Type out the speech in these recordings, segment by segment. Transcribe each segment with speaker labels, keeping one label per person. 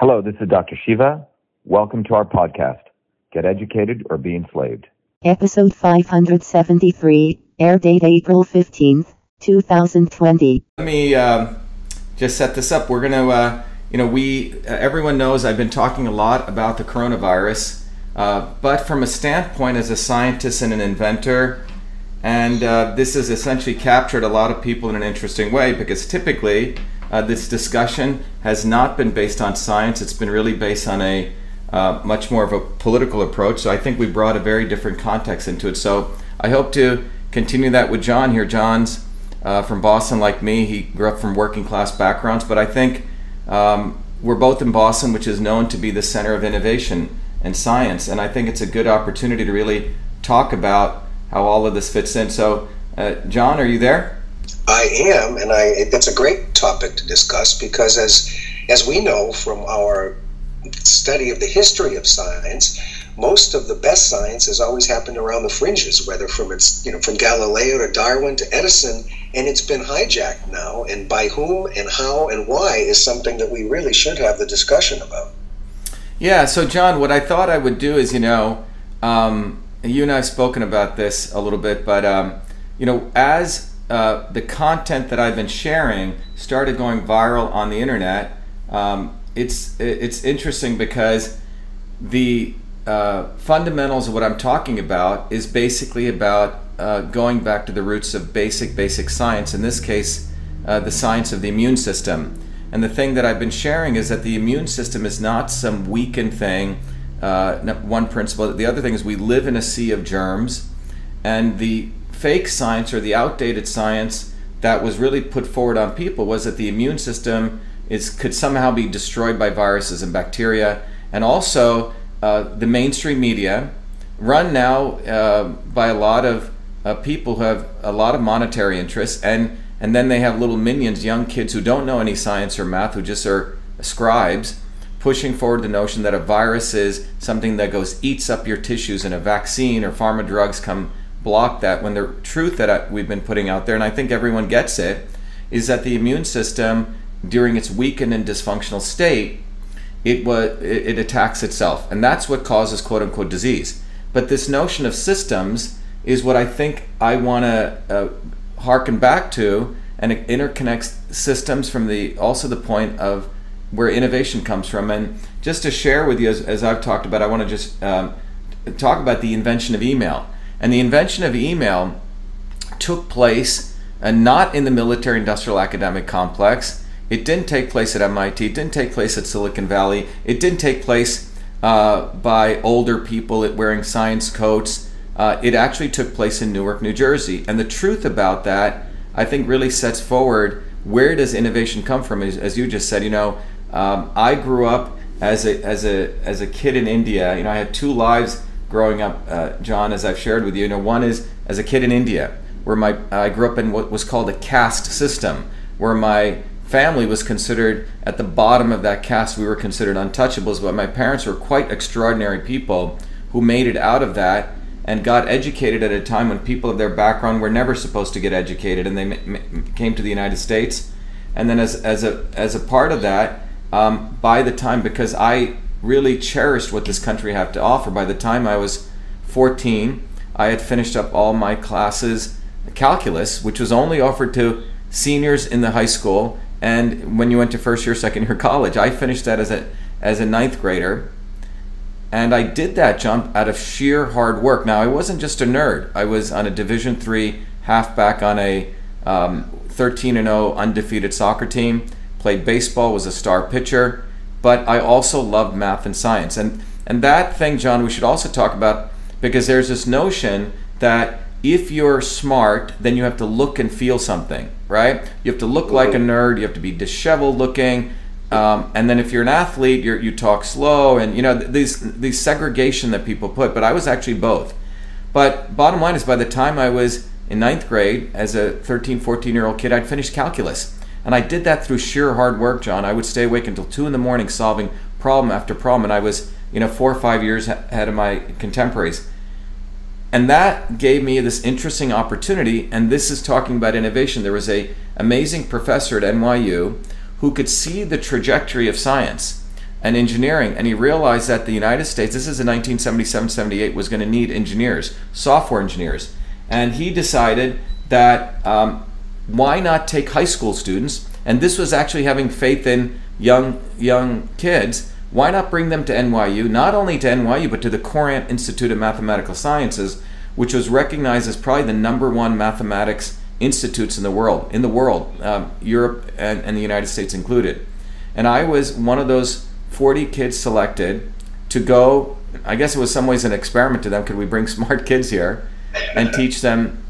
Speaker 1: Hello, this is Dr. Shiva. Welcome to our podcast, Get Educated or Be Enslaved.
Speaker 2: Episode 573, air date April 15th, 2020.
Speaker 3: Let me uh, just set this up. We're going to, uh, you know, we, uh, everyone knows I've been talking a lot about the coronavirus, uh, but from a standpoint as a scientist and an inventor, and uh, this has essentially captured a lot of people in an interesting way because typically uh, this discussion has not been based on science. It's been really based on a uh, much more of a political approach. So I think we brought a very different context into it. So I hope to continue that with John here. John's uh, from Boston, like me. He grew up from working class backgrounds, but I think um, we're both in Boston, which is known to be the center of innovation and science. And I think it's a good opportunity to really talk about how all of this fits in. So, uh, John, are you there?
Speaker 4: I am, and I that's a great topic to discuss because as as we know from our study of the history of science, most of the best science has always happened around the fringes, whether from its you know from Galileo to Darwin to Edison, and it's been hijacked now. And by whom and how and why is something that we really should have the discussion about.
Speaker 3: Yeah. So, John, what I thought I would do is, you know, um, you and I have spoken about this a little bit, but um, you know, as uh, the content that I've been sharing started going viral on the internet, um, it's it's interesting because the uh, fundamentals of what I'm talking about is basically about uh, going back to the roots of basic basic science. In this case, uh, the science of the immune system. And the thing that I've been sharing is that the immune system is not some weakened thing uh, one principle. The other thing is we live in a sea of germs, and the fake science or the outdated science that was really put forward on people was that the immune system is could somehow be destroyed by viruses and bacteria, and also uh, the mainstream media, run now uh, by a lot of uh, people who have a lot of monetary interests, and and then they have little minions, young kids who don't know any science or math, who just are scribes pushing forward the notion that a virus is something that goes eats up your tissues and a vaccine or pharma drugs come block that when the truth that we've been putting out there and I think everyone gets it is that the immune system during its weakened and dysfunctional state it was it attacks itself and that's what causes quote unquote disease but this notion of systems is what I think I want to uh, harken back to and it interconnects systems from the also the point of where innovation comes from. And just to share with you, as, as I've talked about, I want to just um, talk about the invention of email. And the invention of email took place uh, not in the military industrial academic complex. It didn't take place at MIT. It didn't take place at Silicon Valley. It didn't take place uh, by older people wearing science coats. Uh, it actually took place in Newark, New Jersey. And the truth about that, I think, really sets forward where does innovation come from? As, as you just said, you know, um, I grew up as a as a as a kid in India. You know, I had two lives growing up, uh, John, as I've shared with you. You know, one is as a kid in India, where my I grew up in what was called a caste system, where my family was considered at the bottom of that caste. We were considered untouchables, but my parents were quite extraordinary people who made it out of that and got educated at a time when people of their background were never supposed to get educated, and they came to the United States. And then, as, as a as a part of that, um, by the time because I really cherished what this country had to offer. By the time I was 14, I had finished up all my classes, calculus, which was only offered to seniors in the high school, and when you went to first year, second year college, I finished that as a as a ninth grader. And I did that jump out of sheer hard work. Now I wasn't just a nerd. I was on a Division three halfback on a um, 13 and 0 undefeated soccer team played baseball, was a star pitcher, but I also loved math and science. And and that thing, John, we should also talk about because there's this notion that if you're smart, then you have to look and feel something, right? You have to look like a nerd. You have to be disheveled looking. Um, and then if you're an athlete, you you talk slow, and you know these these segregation that people put. But I was actually both. But bottom line is, by the time I was in ninth grade, as a 13, 14 year old kid, I'd finished calculus. And I did that through sheer hard work, John. I would stay awake until two in the morning solving problem after problem, and I was, you know, four or five years ahead of my contemporaries. And that gave me this interesting opportunity. And this is talking about innovation. There was a amazing professor at NYU who could see the trajectory of science. and engineering, and he realized that the United States, this is in 1977 78, was going to need engineers, software engineers. And he decided that um, why not take high school students? And this was actually having faith in young, young kids. Why not bring them to NYU, not only to NYU, but to the Courant Institute of Mathematical Sciences, which was recognized as probably the number one mathematics institutes in the world, in the world, um, Europe and, and the United States included. And I was one of those 40 kids selected to go. I guess it was some ways an experiment to them. Could we bring smart kids here and teach them,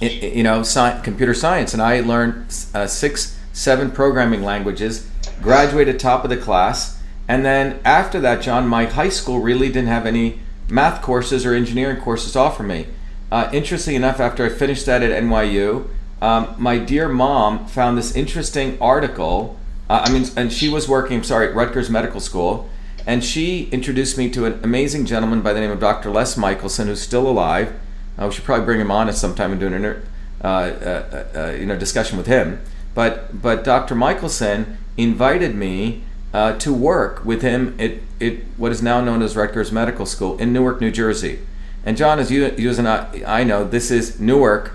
Speaker 3: you know, computer science? And I learned uh, six, seven programming languages, graduated top of the class, and then after that, John, my high school really didn't have any math courses or engineering courses offer me. Uh, interestingly enough, after I finished that at NYU, um, my dear mom found this interesting article uh, I mean, and she was working, sorry, at Rutgers Medical School, and she introduced me to an amazing gentleman by the name of Dr. Les Michelson, who's still alive. Uh, we should probably bring him on at some time and do an inter, uh, uh, uh, you know discussion with him. But but Dr. Michelson invited me uh, to work with him at, at what is now known as Rutgers Medical School in Newark, New Jersey. And John, as you, you as I, I know, this is Newark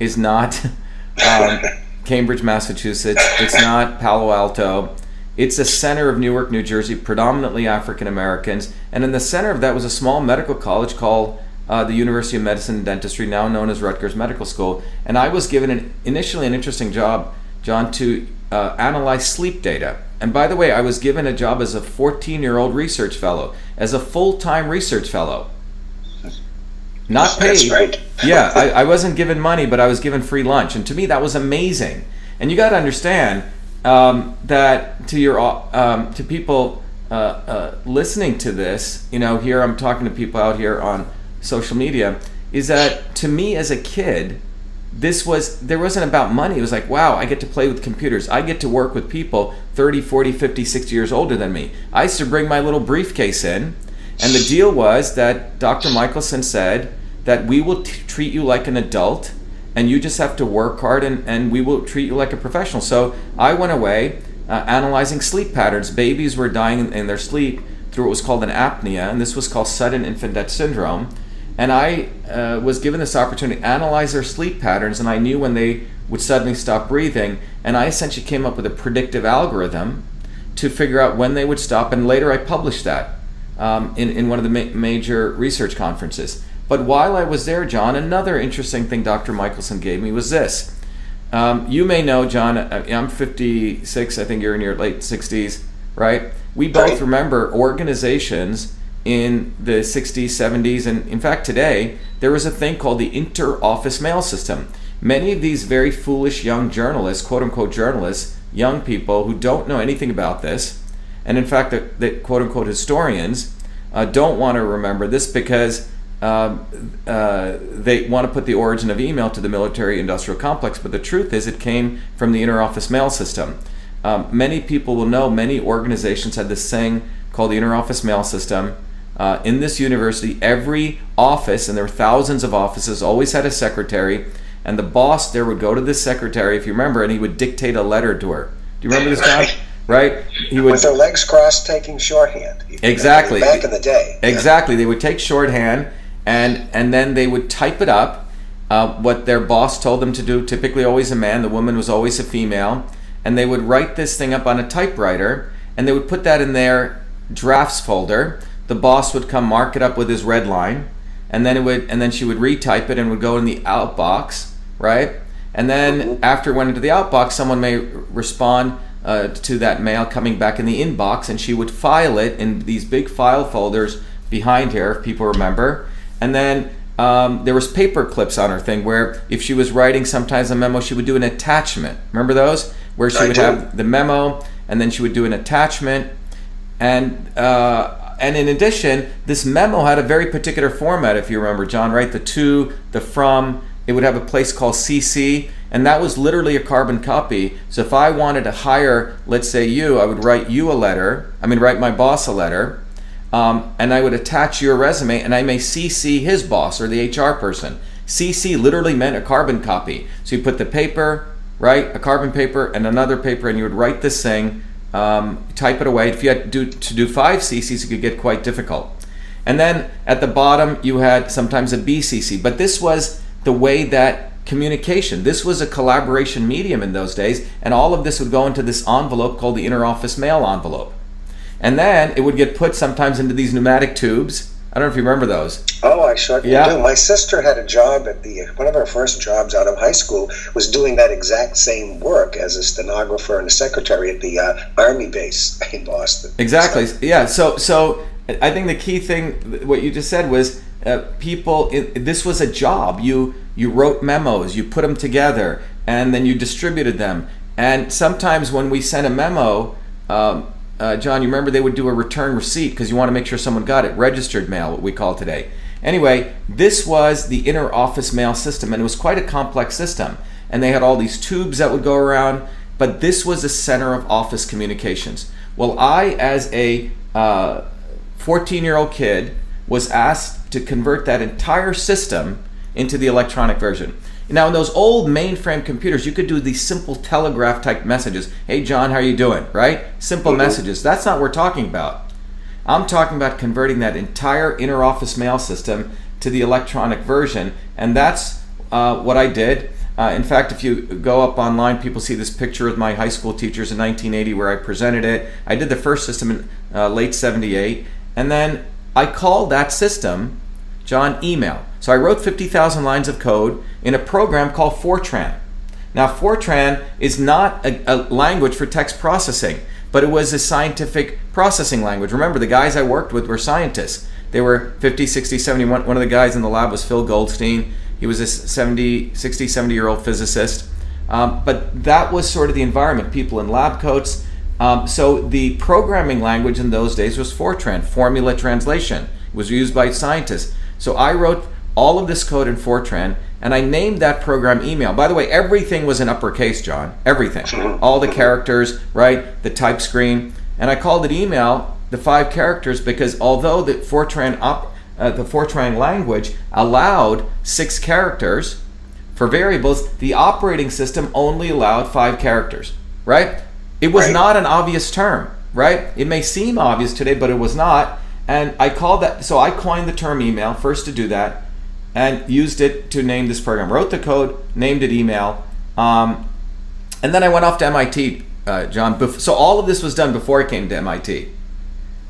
Speaker 3: is not. Um, Cambridge, Massachusetts. It's not Palo Alto. It's the center of Newark, New Jersey, predominantly African Americans. And in the center of that was a small medical college called uh, the University of Medicine and Dentistry, now known as Rutgers Medical School. And I was given an, initially an interesting job, John, to uh, analyze sleep data. And by the way, I was given a job as a 14 year old research fellow, as a full time research fellow not paid.
Speaker 4: Right.
Speaker 3: yeah, I, I, wasn't given money, but I was given free lunch, and to me that was amazing. And you got to understand um, that to your um, to people uh, uh, listening to this, you know, here I'm talking to people out here on social media, is that to me as a kid, this was there wasn't about money. It was like, wow, I get to play with computers. I get to work with people 30, 40, 50, 60 years older than me. I used to bring my little briefcase in and the deal was that Dr. Michelson said that we will t- treat you like an adult and you just have to work hard and, and we will treat you like a professional. So I went away uh, analyzing sleep patterns. Babies were dying in, in, their sleep through what was called an apnea, and this was called sudden infant death syndrome. And I uh, was given this opportunity to analyze their sleep patterns, and I knew when they would suddenly stop breathing. And I essentially came up with a predictive algorithm to figure out when they would stop, and later I published that um, in, in one of the ma- major research conferences. But while I was there, John, another interesting thing Dr. Michelson gave me was this. Um, you may know, John, uh, I'm 56, I think you're in your late 60s, right? We both remember organizations in the 60s, 70s, and in fact today, there was a thing called the inter-office mail system. Many of these very foolish young journalists, quote unquote journalists, young people who don't know anything about this, and in fact, the, the quote unquote historians uh, don't want to remember this because uh, uh, they want to put the origin of email to the military industrial complex, but the truth is it came from the interoffice mail system. Um, many people will know many organizations had this thing called the interoffice mail system. Uh, in this university, every office, and there were thousands of offices, always had a secretary, and the boss there would go to this secretary, if you remember, and he would dictate a letter to her. Do you remember this guy? right?
Speaker 4: He would with their legs crossed, taking shorthand.
Speaker 3: Exactly.
Speaker 4: Back in the day.
Speaker 3: Exactly. Yeah. They would take shorthand, and and then they would type it up. Uh, what their boss told them to do. Typically, always a man. The woman was always a female, and they would write this thing up on a typewriter, and they would put that in their drafts folder. The boss would come mark it up with his red line, and then it would, and then she would retype it and would go in the outbox, right? And then after it went into the outbox, someone may respond uh, to that mail coming back in the inbox, and she would file it in these big file folders behind her, if people remember. And then um, there was paper clips on her thing where if she was writing sometimes a memo, she would do an attachment. Remember those? Where she I would do. have the memo, and then she would do an attachment, and uh, and in addition, this memo had a very particular format. If you remember, John, right? The to, the from. It would have a place called CC, and that was literally a carbon copy. So if I wanted to hire, let's say you, I would write you a letter. I mean, write my boss a letter, um, and I would attach your resume, and I may CC his boss or the HR person. CC literally meant a carbon copy. So you put the paper, right, a carbon paper, and another paper, and you would write this thing um, type it away. If you had to do, to do five CCs, it could get quite difficult. And then at the bottom, you had sometimes a BCC. But this was the way that communication, this was a collaboration medium in those days, and all of this would go into this envelope called the interoffice mail envelope. And then it would get put sometimes into these pneumatic tubes. I don't know if you remember those.
Speaker 4: Oh, I sure yeah. do. My sister had a job at the one of her first jobs out of high school was doing that exact same work as a stenographer and a secretary at the uh, army base in Boston.
Speaker 3: Exactly. So, yeah. So so I think the key thing what you just said was uh, people. It, this was a job. You you wrote memos. You put them together, and then you distributed them. And sometimes when we sent a memo. Um, uh, John, you remember they would do a return receipt because you want to make sure someone got it. Registered mail, what we call today. Anyway, this was the inner office mail system, and it was quite a complex system. And they had all these tubes that would go around, but this was the center of office communications. Well, I, as a 14 uh, year old kid, was asked to convert that entire system into the electronic version. Now, in those old mainframe computers, you could do these simple telegraph type messages. Hey, John, how are you doing? Right? Simple mm-hmm. messages. That's not what we're talking about. I'm talking about converting that entire interoffice mail system to the electronic version, and that's uh, what I did. Uh, in fact, if you go up online, people see this picture of my high school teachers in 1980 where I presented it. I did the first system in uh, late 78, and then I called that system John email. So I wrote 50,000 lines of code in a program called Fortran. Now, Fortran is not a, a, language for text processing, but it was a scientific processing language. Remember, the guys I worked with were scientists. They were 50, 60, 70. One, one of the guys in the lab was Phil Goldstein. He was a 70, 60, 70 year old physicist. Um, but that was sort of the environment, people in lab coats. Um, so the programming language in those days was Fortran, formula translation. It was used by scientists. So I wrote all of this code in Fortran and I named that program email. By the way, everything was in uppercase, John. Everything. All the characters, right? The type screen. And I called it email, the five characters, because although the Fortran op, uh, the Fortran language allowed six characters for variables, the operating system only allowed five characters, right? It was right. not an obvious term, right? It may seem obvious today, but it was not. And I called that, so I coined the term email first to do that and used it to name this program. Wrote the code, named it email. Um, and then I went off to MIT, uh, John. So all of this was done before I came to MIT.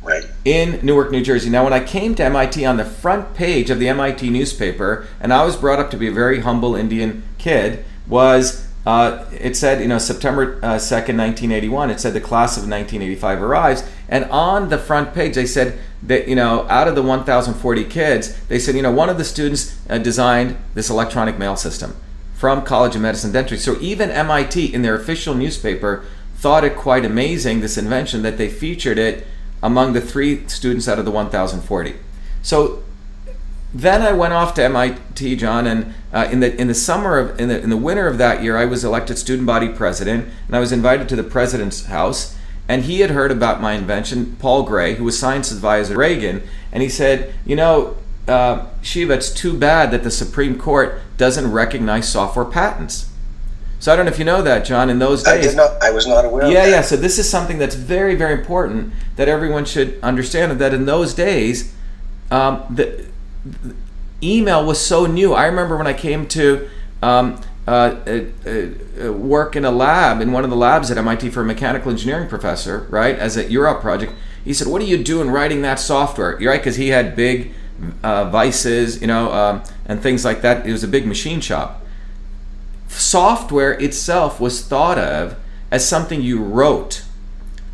Speaker 4: Right.
Speaker 3: In Newark, New Jersey. Now, when I came to MIT, on the front page of the MIT newspaper, and I was brought up to be a very humble Indian kid, was uh, it said, you know, September uh, 2nd, 1981, it said the class of 1985 arrives. And on the front page, they said that, you know, out of the 1,040 kids, they said, you know, one of the students uh, designed this electronic mail system from College of Medicine Dentistry. So even MIT, in their official newspaper, thought it quite amazing, this invention, that they featured it among the three students out of the 1,040. So then I went off to MIT, John, and uh, in the in the summer of in the in the winter of that year, I was elected student body president, and I was invited to the president's house. And he had heard about my invention, Paul Gray, who was science advisor at Reagan, and he said, you know, uh, Shiva, it's too bad that the Supreme Court doesn't recognize software patents. So I don't know if you know that, John. In those days,
Speaker 4: I did not. I was not aware.
Speaker 3: Yeah, yeah. So this is something that's very, very important that everyone should understand. That in those days, um, the email was so new. I remember when I came to um, uh, uh, uh, work in a lab, in one of the labs at MIT for a mechanical engineering professor, right, as a UROP project. He said, "What are you doing writing that software?" You're right, because he had big uh, vices, you know, um, and things like that. It was a big machine shop. Software itself was thought of as something you wrote.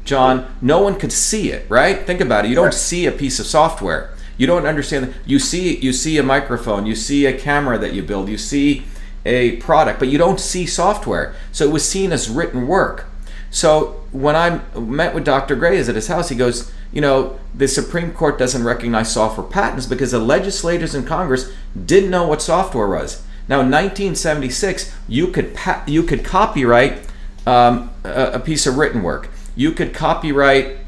Speaker 3: John, no one could see it, right? Think about it. You don't see a piece of software. You don't understand. You see, you see a microphone, you see a camera that you build, you see a product, but you don't see software. So it was seen as written work. So when I met with Dr. Gray is at his house, he goes, you know, the Supreme Court doesn't recognize software patents because the legislators in Congress didn't know what software was. Now, in 1976, you could you could copyright um, a, a, piece of written work. You could copyright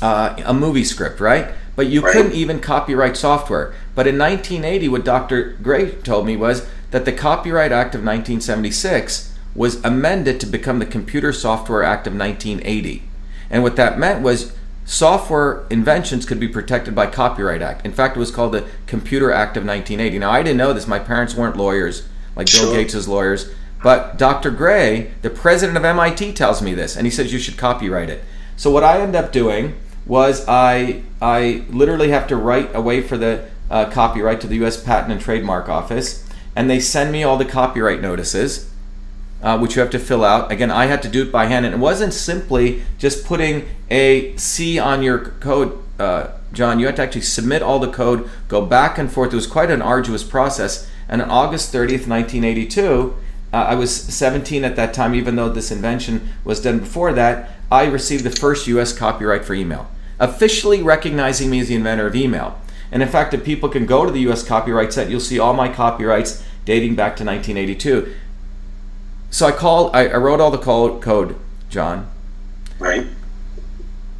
Speaker 3: uh, a movie script, right? But you right. couldn't even copyright software. But in 1980, what Dr. Gray told me was that the Copyright Act of 1976 was amended to become the Computer Software Act of 1980. And what that meant was software inventions could be protected by Copyright Act. In fact, it was called the Computer Act of 1980. Now, I didn't know this. My parents weren't lawyers like Bill
Speaker 4: Sure.
Speaker 3: Gates' lawyers. But Dr. Gray, the president of MIT, tells me this, and he says you should copyright it. So what I end up doing was I I literally have to write away for the uh, copyright to the U.S. Patent and Trademark Office, and they send me all the copyright notices uh, which you have to fill out. Again, I had to do it by hand, and it wasn't simply just putting a C on your code, uh, John. You had to actually submit all the code, go back and forth. It was quite an arduous process. And on August 30th, 1982, uh, I was 17 at that time, even though this invention was done before that, I received the first US copyright for email, officially recognizing me as the inventor of email. And in fact, if people can go to the US copyright site, you'll see all my copyrights dating back to 1982 so I called. I, I wrote all the code, code, John.
Speaker 4: Right.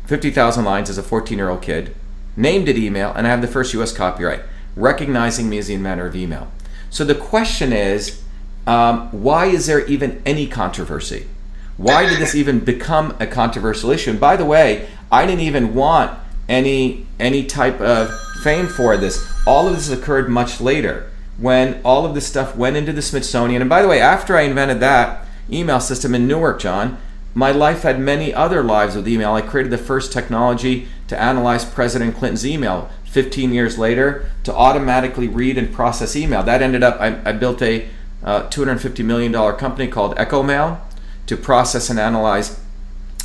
Speaker 3: Fifty thousand lines as a fourteen-year-old kid. Named it email, and I have the first U.S. copyright, recognizing me as the inventor of email. So the question is, um, why is there even any controversy? Why did this even become a controversial issue? And by the way, I didn't even want any any type of fame for this. All of this occurred much later when all of this stuff went into the Smithsonian. And by the way, after I invented that email system in Newark, John, my life had many other lives with email. I created the first technology to analyze President Clinton's email 15 years later to automatically read and process email. That ended up, I, I built a uh, $250 million company called EchoMail to process and analyze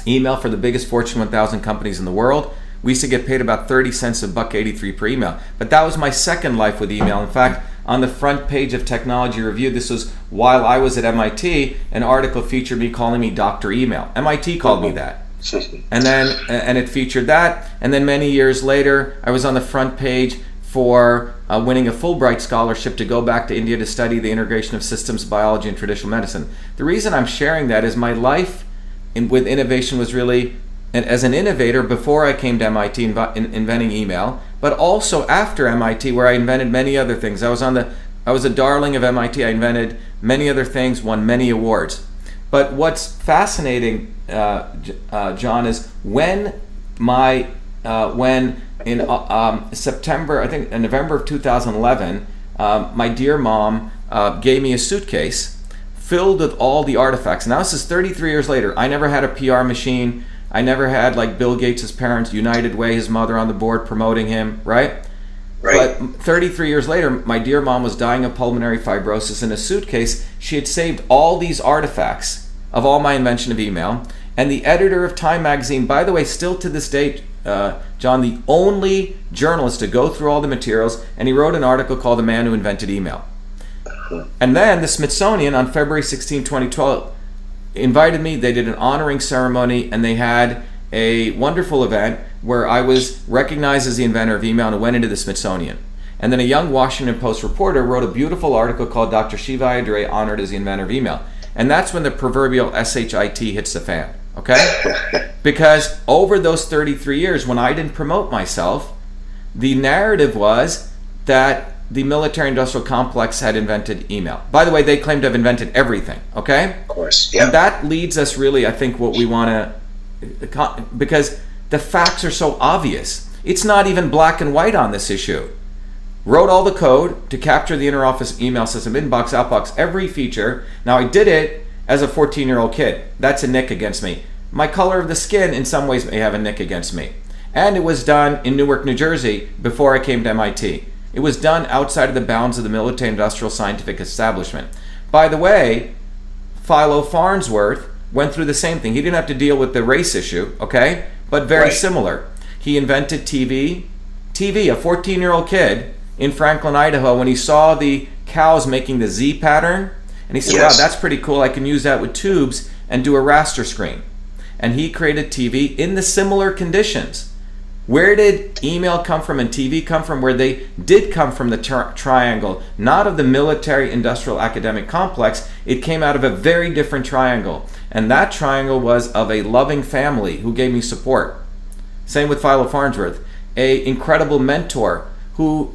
Speaker 3: email for the biggest Fortune 1000 companies in the world. We used to get paid about 30 cents a buck 83 per email. But that was my second life with email. In fact, on the front page of Technology Review, this was while I was at MIT, an article featured me calling me Dr. Email. MIT called me that. And then and it featured that. And then many years later, I was on the front page for uh, winning a Fulbright scholarship to go back to India to study the integration of systems biology and traditional medicine. The reason I'm sharing that is my life in, with innovation was really and as an innovator before I came to MIT inv- in, inventing email, but also after MIT where I invented many other things. I was on the I was a darling of MIT. I invented many other things, won many awards. But what's fascinating, uh, uh, John, is when my uh, when in uh, um, September, I think in November of 2011, um, my dear mom uh, gave me a suitcase filled with all the artifacts. Now this is 33 years later. I never had a PR machine. I never had like Bill Gates' parents, United Way, his mother on the board promoting him, right?
Speaker 4: Right.
Speaker 3: But 33 years later, my dear mom was dying of pulmonary fibrosis in a suitcase. She had saved all these artifacts of all my invention of email. And the editor of Time magazine, by the way, still to this day, uh, John, the only journalist to go through all the materials, and he wrote an article called The Man Who Invented Email. And then the Smithsonian on February 16, 2012, invited me. They did an honoring ceremony and they had a wonderful event where I was recognized as the inventor of email and went into the Smithsonian. And then a young Washington Post reporter wrote a beautiful article called Dr. Shiva Ayyadurai honored as the inventor of email. And that's when the proverbial SHIT hits the fan, okay? because over those 33 years, when I didn't promote myself, the narrative was that the military industrial complex had invented email. By the way, they claim to have invented everything, okay?
Speaker 4: Of course. Yeah.
Speaker 3: And that leads us really, I think, what we want to, uh, because the facts are so obvious. It's not even black and white on this issue. Wrote all the code to capture the interoffice email system, inbox, outbox, every feature. Now, I did it as a 14 year old kid. That's a nick against me. My color of the skin, in some ways, may have a nick against me. And it was done in Newark, New Jersey before I came to MIT. It was done outside of the bounds of the military industrial scientific establishment. By the way, Philo Farnsworth went through the same thing. He didn't have to deal with the race issue, okay? But very
Speaker 4: Right.
Speaker 3: similar. He invented TV. TV, a 14 year old kid in Franklin, Idaho, when he saw the cows making the Z pattern, and he said,
Speaker 4: Yes.
Speaker 3: wow, that's pretty cool. I can use that with tubes and do a raster screen. And he created TV in the similar conditions. Where did email come from and TV come from? Where they did come from the tri- triangle, not of the military industrial academic complex. It came out of a very different triangle. And that triangle was of a loving family who gave me support. Same with Philo Farnsworth, a incredible mentor who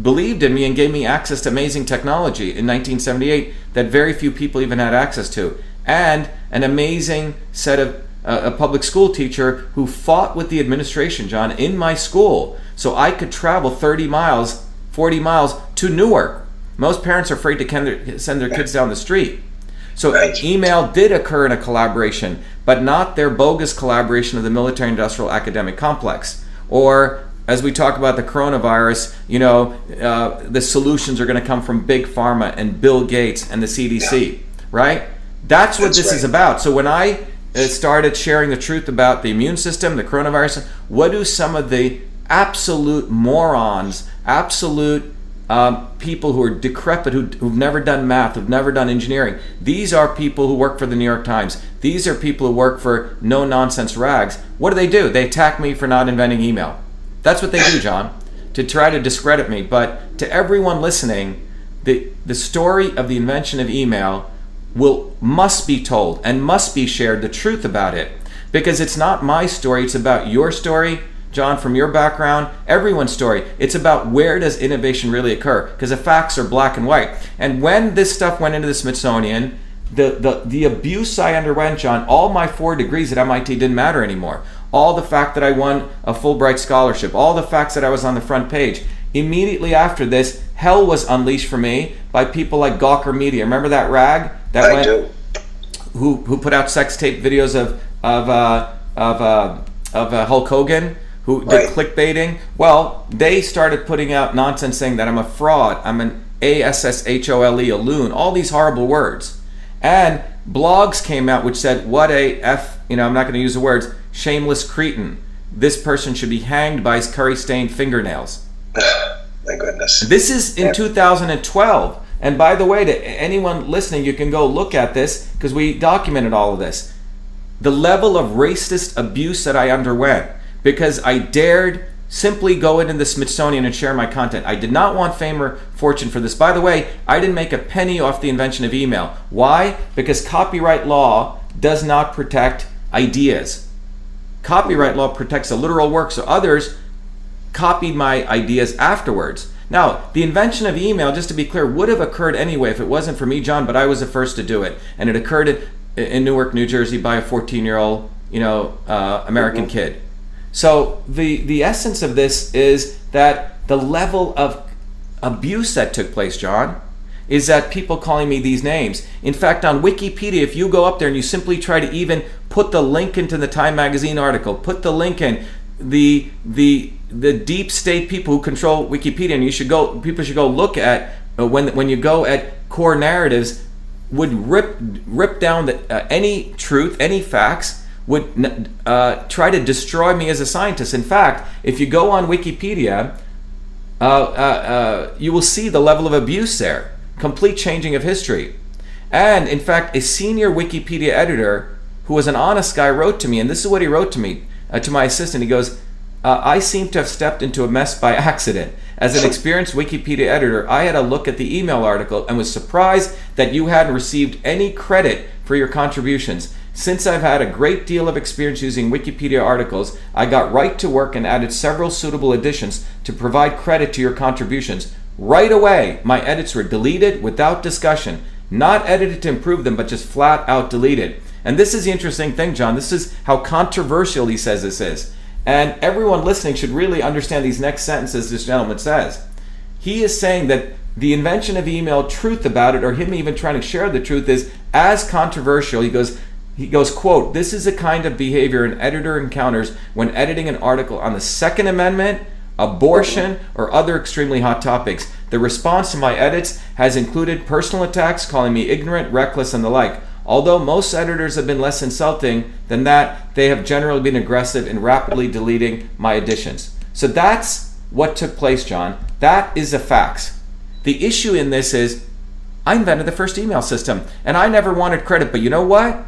Speaker 3: believed in me and gave me access to amazing technology in 1978 that very few people even had access to, and an amazing set of a, a public school teacher who fought with the administration, John, in my school, so I could travel 30 miles, 40 miles to Newark. Most parents are afraid to send their kids down the street. So right. email did occur in a collaboration, but not their bogus collaboration of the military industrial academic complex. Or as we talk about the coronavirus, you know, uh, the solutions are going to come from big pharma and Bill Gates and the CDC, yeah. right? That's what That's this right. is about. So when I uh, started sharing the truth about the immune system, the coronavirus, what do some of the absolute morons, absolute um, people who are decrepit, who, who've never done math, who've never done engineering. These are people who work for the New York Times. These are people who work for no nonsense rags. What do they do? They attack me for not inventing email. That's what they do, John, to try to discredit me. But to everyone listening, the, the story of the invention of email will must be told and must be shared the truth about it because it's not my story it's about your story John, from your background, everyone's story, it's about where does innovation really occur? Because the facts are black and white. And when this stuff went into the Smithsonian, the, the, the abuse I underwent, John, all my four degrees at MIT didn't matter anymore. All the fact that I won a Fulbright scholarship, all the facts that I was on the front page. Immediately after this, hell was unleashed for me by people like Gawker Media. Remember that rag that
Speaker 4: I
Speaker 3: went,
Speaker 4: do.
Speaker 3: who who put out sex tape videos of of uh, of uh, of uh, Hulk Hogan? who right. did clickbaiting. Well, they started putting out nonsense saying that I'm a fraud, I'm an A S S H O L E, a loon, all these horrible words. And blogs came out which said, What a F, you know, I'm not going to use the words, shameless cretin. This person should be hanged by his curry stained fingernails.
Speaker 4: My goodness.
Speaker 3: This is in yeah. 2012. And by the way, to anyone listening, you can go look at this because we documented all of this. The level of racist abuse that I underwent because I dared simply go into the Smithsonian and share my content. I did not want fame or fortune for this. By the way, I didn't make a penny off the invention of email. Why? Because copyright law does not protect ideas. Copyright law protects a literal work, so others copied my ideas afterwards. Now, the invention of email, just to be clear, would have occurred anyway if it wasn't for me, John, but I was the first to do it. And it occurred in, in Newark, New Jersey by a 14 year old, you know, uh, American mm-hmm. kid. So the the essence of this is that the level of abuse that took place, John, is that people calling me these names. In fact, on Wikipedia, if you go up there and you simply try to even put the link into the Time magazine article, put the link in the the the deep state people who control Wikipedia, and you should go. People should go look at uh, when when you go at core narratives, would rip rip down the, uh, any truth, any facts would uh, try to destroy me as a scientist. In fact, if you go on Wikipedia, uh, uh, uh, you will see the level of abuse there, complete changing of history. And in fact, a senior Wikipedia editor who was an honest guy wrote to me, and this is what he wrote to me, uh, to my assistant. He goes, uh, I seem to have stepped into a mess by accident. As an experienced Wikipedia editor, I had a look at the email article and was surprised that you hadn't received any credit for your contributions. Since I've had a great deal of experience using Wikipedia articles, I got right to work and added several suitable additions to provide credit to your contributions. Right away, my edits were deleted without discussion, not edited to improve them, but just flat out deleted. And this is the interesting thing, John. This is how controversial he says this is. And everyone listening should really understand these next sentences this gentleman says. He is saying that the invention of email, truth about it, or him even trying to share the truth, is as controversial. He goes, he goes, quote, this is a kind of behavior an editor encounters when editing an article on the Second Amendment, abortion, or other extremely hot topics. The response to my edits has included personal attacks, calling me ignorant, reckless, and the like. Although most editors have been less insulting than that, they have generally been aggressive in rapidly deleting my editions. So that's what took place, John. That is the facts. The issue in this is I invented the first email system and I never wanted credit, but you know what?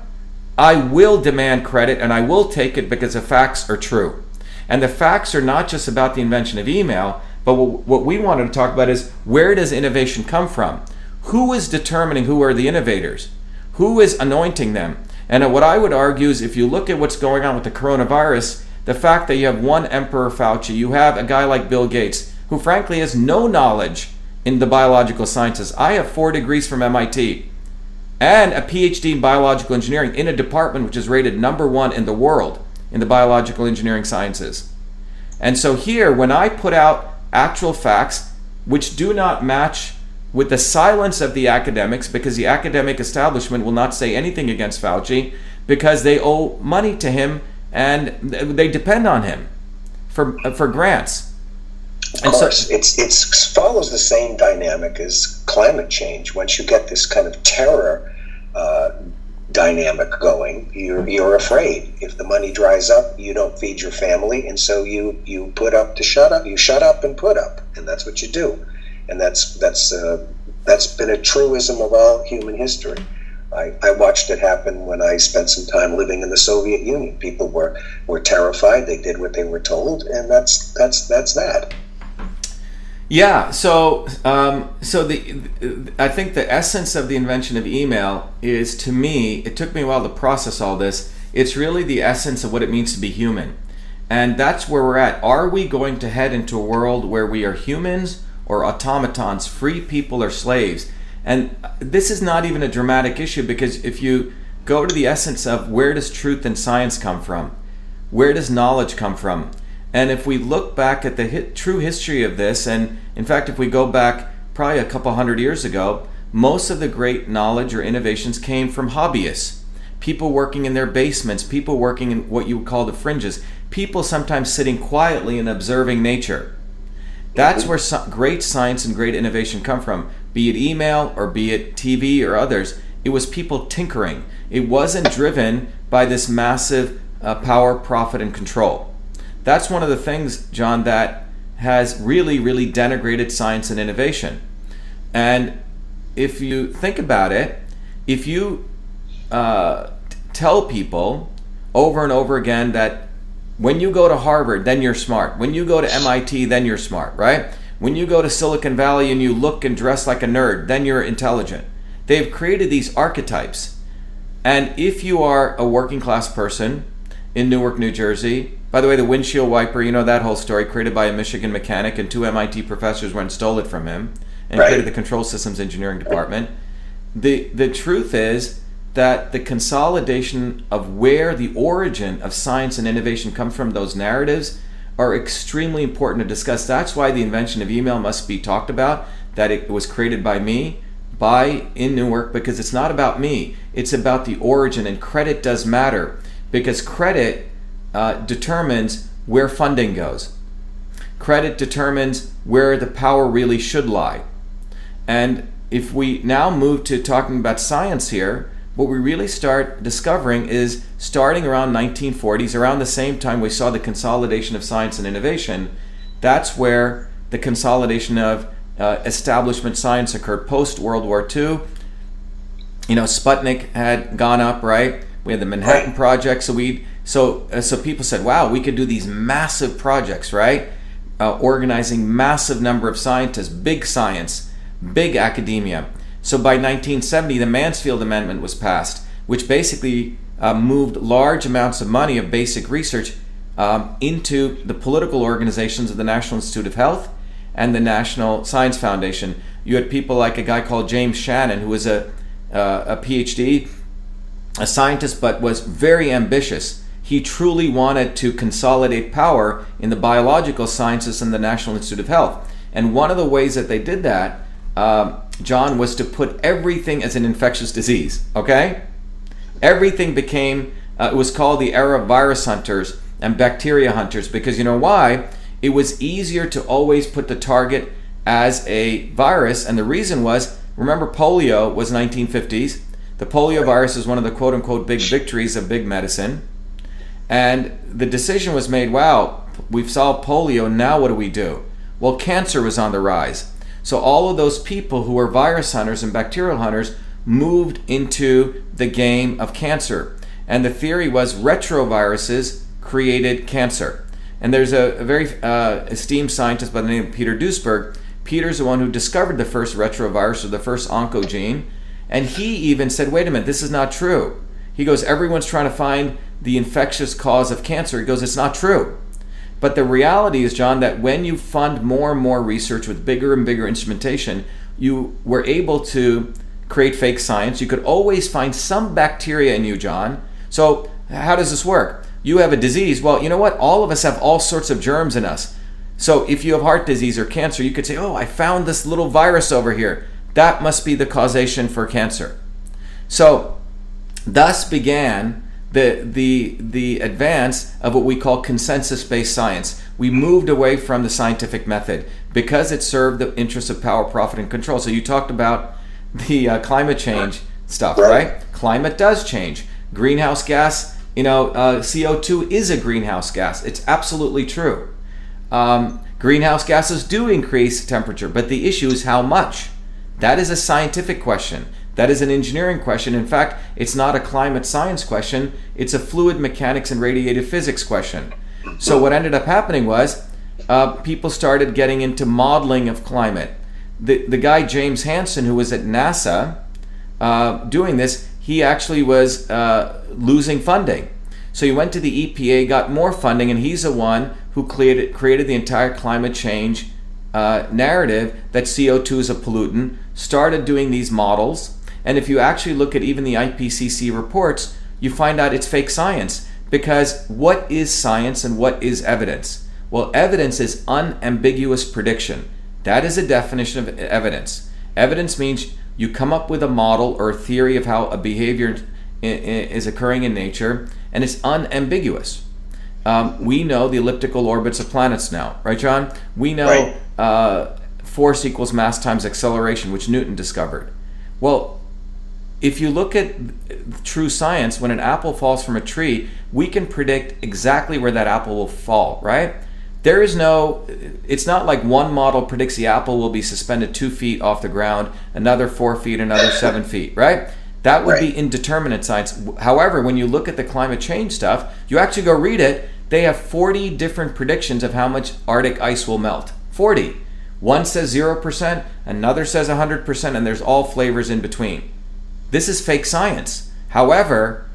Speaker 3: I will demand credit and I will take it because the facts are true. And the facts are not just about the invention of email, but what we wanted to talk about is where does innovation come from? Who is determining who are the innovators? Who is anointing them? And uh, what I would argue is if you look at what's going on with the coronavirus, the fact that you have one Emperor Fauci, you have a guy like Bill Gates, who frankly has no knowledge in the biological sciences. I have four degrees from MIT. and a PhD in biological engineering in a department which is rated number one in the world in the biological engineering sciences. And so here, when I put out actual facts which do not match with the silence of the academics, because the academic establishment will not say anything against Fauci because they owe money to him and they depend on him for for grants.
Speaker 4: Of course, so, it's it's follows the same dynamic as climate change. Once you get this kind of terror uh, dynamic going, you're you're afraid. If the money dries up, you don't feed your family, and so you you put up to shut up. You shut up and put up, and that's what you do. And that's that's uh, that's been a truism of all human history. I, I watched it happen when I spent some time living in the Soviet Union. People were, were terrified. They did what they were told, and that's that's that's that.
Speaker 3: Yeah. So um, so the I think the essence of the invention of email is to me. It took me a while to process all this. It's really the essence of what it means to be human, and that's where we're at. Are we going to head into a world where we are humans or automatons, free people or slaves? And this is not even a dramatic issue because if you go to the essence of where does truth and science come from? Where does knowledge come from? And if we look back at the hit, true history of this, and in fact, if we go back probably a couple hundred years ago, most of the great knowledge or innovations came from hobbyists. People working in their basements, people working in what you would call the fringes, people sometimes sitting quietly and observing nature. That's where great science and great innovation come from be it email or be it TV or others, it was people tinkering. It wasn't driven by this massive uh, power, profit, and control. That's one of the things, John, that has really, really denigrated science and innovation. And if you think about it, if you uh, tell people over and over again that when you go to Harvard, then you're smart. When you go to MIT, then you're smart, right? When you go to Silicon Valley and you look and dress like a nerd, then you're intelligent. They've created these archetypes. And if you are a working class person in Newark, New Jersey, by the way, the windshield wiper, you know that whole story, created by a Michigan mechanic, and two MIT professors went and stole it from him and right. created the control systems engineering department. The, the truth is that the consolidation of where the origin of science and innovation come from, those narratives, are extremely important to discuss. That's why the invention of email must be talked about, that it was created by me, by in Newark, because it's not about me. It's about the origin, and credit does matter because credit uh, determines where funding goes. Credit determines where the power really should lie. And if we now move to talking about science here, what we really start discovering is starting around 1940s, around the same time we saw the consolidation of science and innovation, that's where the consolidation of uh, establishment science occurred post World War II. You know, Sputnik had gone up, right? We had the Manhattan right. Project, so we so uh, so people said, "Wow, we could do these massive projects, right? Uh, organizing massive number of scientists, big science, big academia." So by 1970, the Mansfield Amendment was passed, which basically uh, moved large amounts of money of basic research um, into the political organizations of the National Institute of Health and the National Science Foundation. You had people like a guy called James Shannon, who was a, uh, a PhD, a scientist, but was very ambitious. He truly wanted to consolidate power in the biological sciences and the National Institute of Health. And one of the ways that they did that um, John, was to put everything as an infectious disease. Okay? Everything became, uh, it was called the era of virus hunters and bacteria hunters because you know why? It was easier to always put the target as a virus, and the reason was remember, polio was 1950s. The polio virus is one of the quote unquote big victories of big medicine. And the decision was made wow, we've solved polio, now what do we do? Well, cancer was on the rise. So all of those people who were virus hunters and bacterial hunters moved into the game of cancer. And the theory was retroviruses created cancer. And there's a, a very uh, esteemed scientist by the name of Peter Duesberg. Peter's the one who discovered the first retrovirus or the first oncogene. And he even said, wait a minute, this is not true. He goes, everyone's trying to find the infectious cause of cancer. He goes, it's not true. But the reality is, John, that when you fund more and more research with bigger and bigger instrumentation, you were able to create fake science. You could always find some bacteria in you, John. So, how does this work? You have a disease. Well, you know what? All of us have all sorts of germs in us. So, if you have heart disease or cancer, you could say, Oh, I found this little virus over here. That must be the causation for cancer. So, thus began the, the, the advance of what we call consensus based science. We moved away from the scientific method because it served the interests of power, profit, and control. So, you talked about the uh, climate change stuff, right. right? Climate does change. Greenhouse gas, you know, uh, CO2 is a greenhouse gas. It's absolutely true. Um, greenhouse gases do increase temperature, but the issue is how much. That is a scientific question. That is an engineering question. In fact, it's not a climate science question, it's a fluid mechanics and radiative physics question. So, what ended up happening was uh, people started getting into modeling of climate. The, the guy, James Hansen, who was at NASA uh, doing this, he actually was uh, losing funding. So he went to the EPA, got more funding, and he's the one who created, created the entire climate change uh, narrative that CO2 is a pollutant, started doing these models. And if you actually look at even the IPCC reports, you find out it's fake science. Because what is science and what is evidence? Well, evidence is unambiguous prediction. That is a definition of evidence. Evidence means you come up with a model or a theory of how a behavior is occurring in nature, and it's unambiguous. Um, we know the elliptical orbits of planets now, right, John? We know right uh, force equals mass times acceleration, which Newton discovered. Well, if you look at true science, when an apple falls from a tree, we can predict exactly where that apple will fall, right? There is no, it's not like one model predicts the apple will be suspended two feet off the ground, another four feet, another seven feet, right? That would right. be indeterminate science. However, when you look at the climate change stuff, you actually go read it, they have 40 different predictions of how much Arctic ice will melt. 40. One says 0%, another says 100%, and there's all flavors in between. This is fake science. However,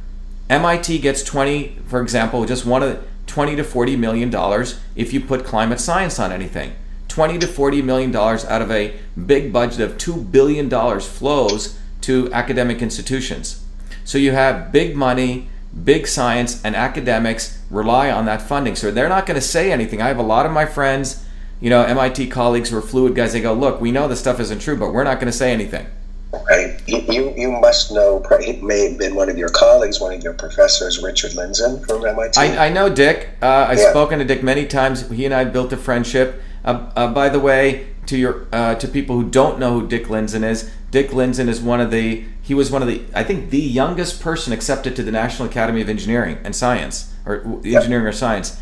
Speaker 3: MIT gets 20, for example, just one of the 20 to 40 million dollars if you put climate science on anything. 20 to 40 million dollars out of a big budget of 2 billion dollars flows to academic institutions. So you have big money, big science and academics rely on that funding. So they're not going to say anything. I have a lot of my friends you know, MIT colleagues who are fluid guys, they go, look, we know this stuff isn't true, but we're not going to say anything.
Speaker 4: Right. You, you, you must know, it may have been one of your colleagues, one of your professors, Richard Lindzen from MIT.
Speaker 3: I, I know Dick. Uh, I've yeah. spoken to Dick many times. He and I built a friendship. Uh, uh, by the way, to your uh, to people who don't know who Dick Lindzen is, Dick Lindzen is one of the he was one of the I think the youngest person accepted to the National Academy of Engineering and Science or Engineering or Science.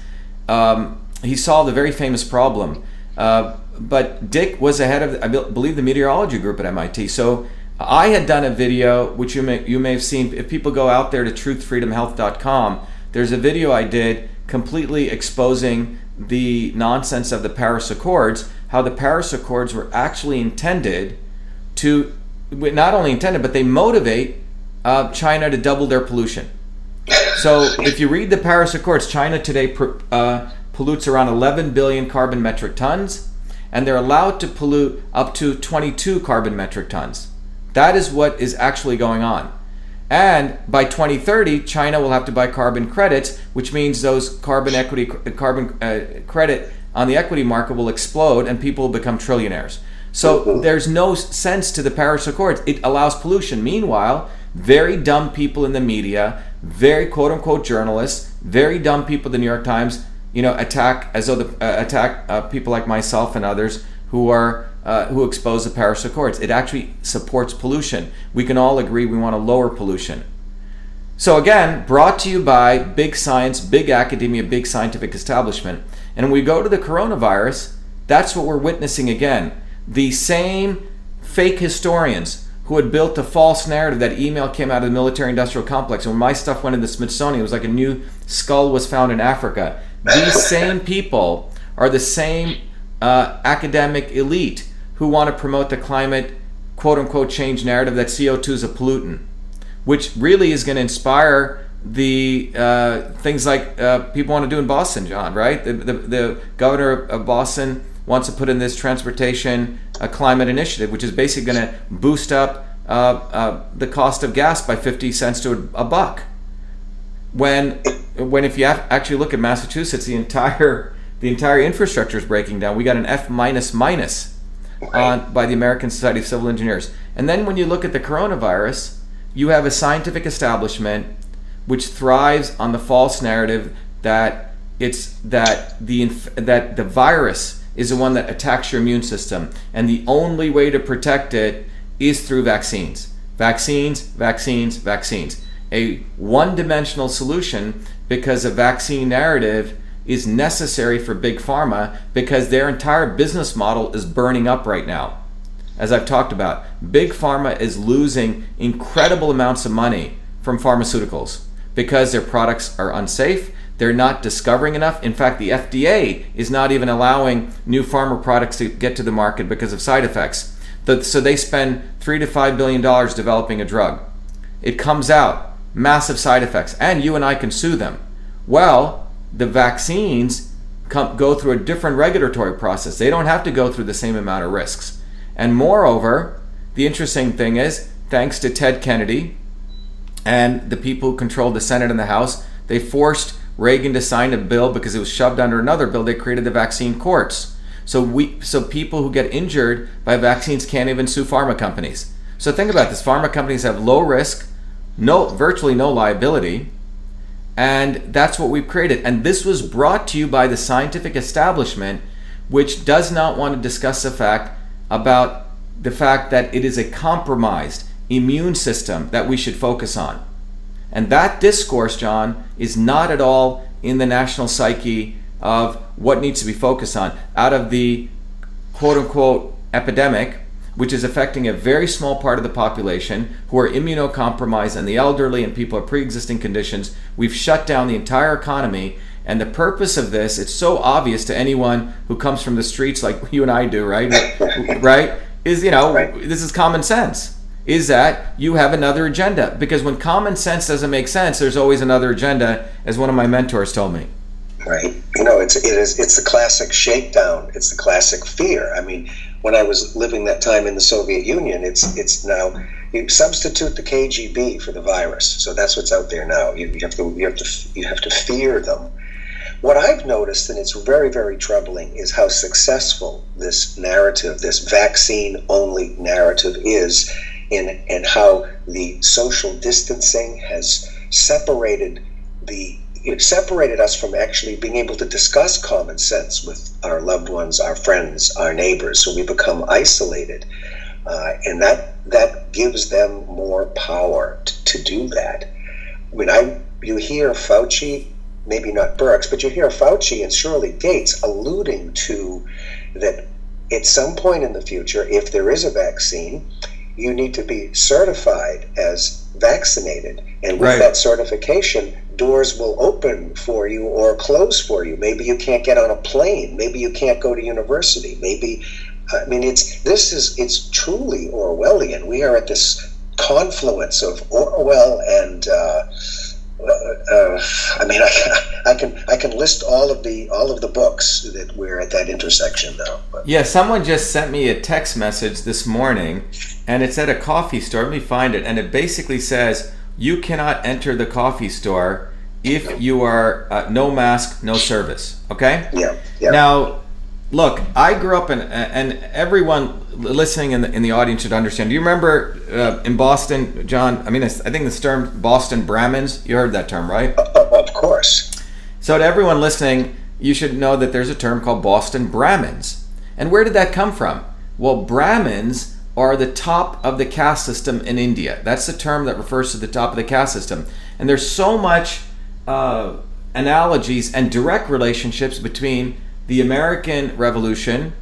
Speaker 3: Um, he solved a very famous problem. Uh, but Dick was ahead of, I believe, the meteorology group at MIT. So I had done a video, which you may you may have seen. If people go out there to truthfreedomhealth.com, there's a video I did completely exposing the nonsense of the Paris Accords. How the Paris Accords were actually intended to, not only intended, but they motivate uh, China to double their pollution. So if you read the Paris Accords, China today uh, pollutes around 11 billion carbon metric tons, and they're allowed to pollute up to 22 carbon metric tons. That is what is actually going on. And by 2030, China will have to buy carbon credits, which means those carbon equity carbon uh, credit on the equity market will explode and people will become trillionaires. So there's no sense to the Paris Accords. It allows pollution. Meanwhile, very dumb people in the media, very quote unquote journalists, very dumb people at the New York Times you know, attack as though the uh, attack uh, people like myself and others who are uh, who expose the Paris Accords. It actually supports pollution. We can all agree we want to lower pollution. So again, brought to you by big science, big academia, big scientific establishment. And when we go to the coronavirus, that's what we're witnessing again. The same fake historians who had built a false narrative that email came out of the military industrial complex. And when my stuff went in the Smithsonian, it was like a new skull was found in Africa. These same people are the same uh, academic elite who want to promote the climate quote unquote change narrative that CO2 is a pollutant, which really is going to inspire the uh, things like uh, people want to do in Boston, John, right? The, the, the, governor of Boston wants to put in this transportation uh, climate initiative, which is basically going to boost up uh, uh, the cost of gas by 50 cents to a, a buck. When, when if you actually look at Massachusetts, the entire the entire infrastructure is breaking down. We got an F minus minus on by the American Society of Civil Engineers. And then when you look at the coronavirus, you have a scientific establishment which thrives on the false narrative that it's that the that the virus is the one that attacks your immune system and the only way to protect it is through vaccines. Vaccines, vaccines, vaccines. A one-dimensional solution because a vaccine narrative is necessary for big pharma because their entire business model is burning up right now. As I've talked about, big pharma is losing incredible amounts of money from pharmaceuticals because their products are unsafe. They're not discovering enough. In fact, the FDA is not even allowing new pharma products to get to the market because of side effects. So they spend three to five billion dollars developing a drug. It comes out, massive side effects, and you and I can sue them. Well, the vaccines come, go through a different regulatory process. They don't have to go through the same amount of risks. And moreover, the interesting thing is, thanks to Ted Kennedy and the people who controlled the Senate and the House, they forced Reagan to sign a bill because it was shoved under another bill. They created the vaccine courts. So we, so people who get injured by vaccines can't even sue pharma companies. So think about this: pharma companies have low risk, no, virtually no liability, and that's what we've created. And this was brought to you by the scientific establishment, which does not want to discuss the fact about the fact that it is a compromised immune system that we should focus on. And that discourse, John, is not at all in the national psyche of what needs to be focused on. Out of the quote unquote epidemic, which is affecting a very small part of the population who are immunocompromised and the elderly and people with pre-existing conditions. We've shut down the entire economy. And the purpose of this, it's so obvious to anyone who comes from the streets like you and I do, right? right? Is, you know, right. this is common sense. Is that you have another agenda. Because when common sense doesn't make sense, there's always another agenda, as one of my mentors told me.
Speaker 4: Right. You know, it's it is it's the classic shakedown. It's the classic fear. I mean, when I was living that time in the Soviet Union. It's it's now you substitute the KGB for the virus, so that's what's out there now. You, you have to you have to you have to fear them. What I've noticed, and it's very very troubling, is how successful this narrative, this vaccine only narrative, is, in and how the social distancing has separated the it separated us from actually being able to discuss common sense with our loved ones, our friends, our neighbors. So we become isolated, uh, and that that gives them more power t- to do that. When I you hear Fauci, maybe not Birx, but you hear Fauci and Shirley Gates alluding to that at some point in the future, if there is a vaccine, you need to be certified as vaccinated. And with right. that certification, doors will open for you or close for you. Maybe you can't get on a plane. Maybe you can't go to university. Maybe, I mean, it's this is it's truly Orwellian. We are at this confluence of Orwell and. Uh, uh, I mean, I, I, can I can list all of the all of the books that we're at that intersection now.
Speaker 3: But. Yeah, someone just sent me a text message this morning, and it's at a coffee store. Let me find it, and it basically says you cannot enter the coffee store if you are uh, no mask, no service. Okay.
Speaker 4: Yeah. yeah.
Speaker 3: Now, look, I grew up in, and everyone listening in the, in the audience should understand. Do you remember uh, in Boston, John? I mean, I think the term Boston Brahmins. You heard that term, right?
Speaker 4: Of course.
Speaker 3: So, to everyone listening, you should know that there's a term called Boston Brahmins. And where did that come from? Well, Brahmins are the top of the caste system in India. That's the term that refers to the top of the caste system. And there's so much uh, analogies and direct relationships between the American Revolution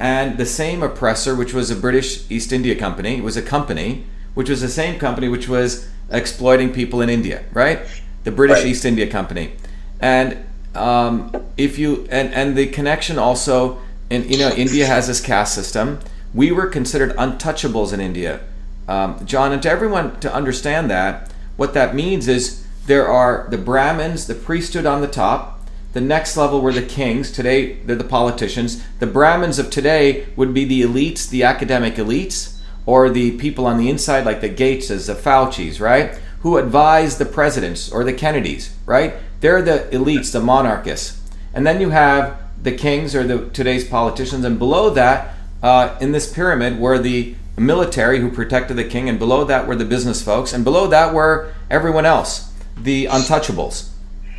Speaker 3: and the same oppressor, which was a British East India Company. It was a company, which was the same company which was exploiting people in India, right? The British right. East India Company. And um, if you and and the connection also, in you know, India has this caste system we were considered untouchables in India. Um, John, and to everyone to understand that, what that means is there are the Brahmins, the priesthood on the top. The next level were the kings. Today, they're the politicians. The Brahmins of today would be the elites, the academic elites. or the people on the inside, like the Gateses, the Faucis, right? Who advise the presidents or the Kennedys, right? They're the elites, the monarchists. And then you have the kings or the today's politicians, and below that, uh, in this pyramid, were the military who protected the king, and below that were the business folks, and below that were everyone else, the untouchables.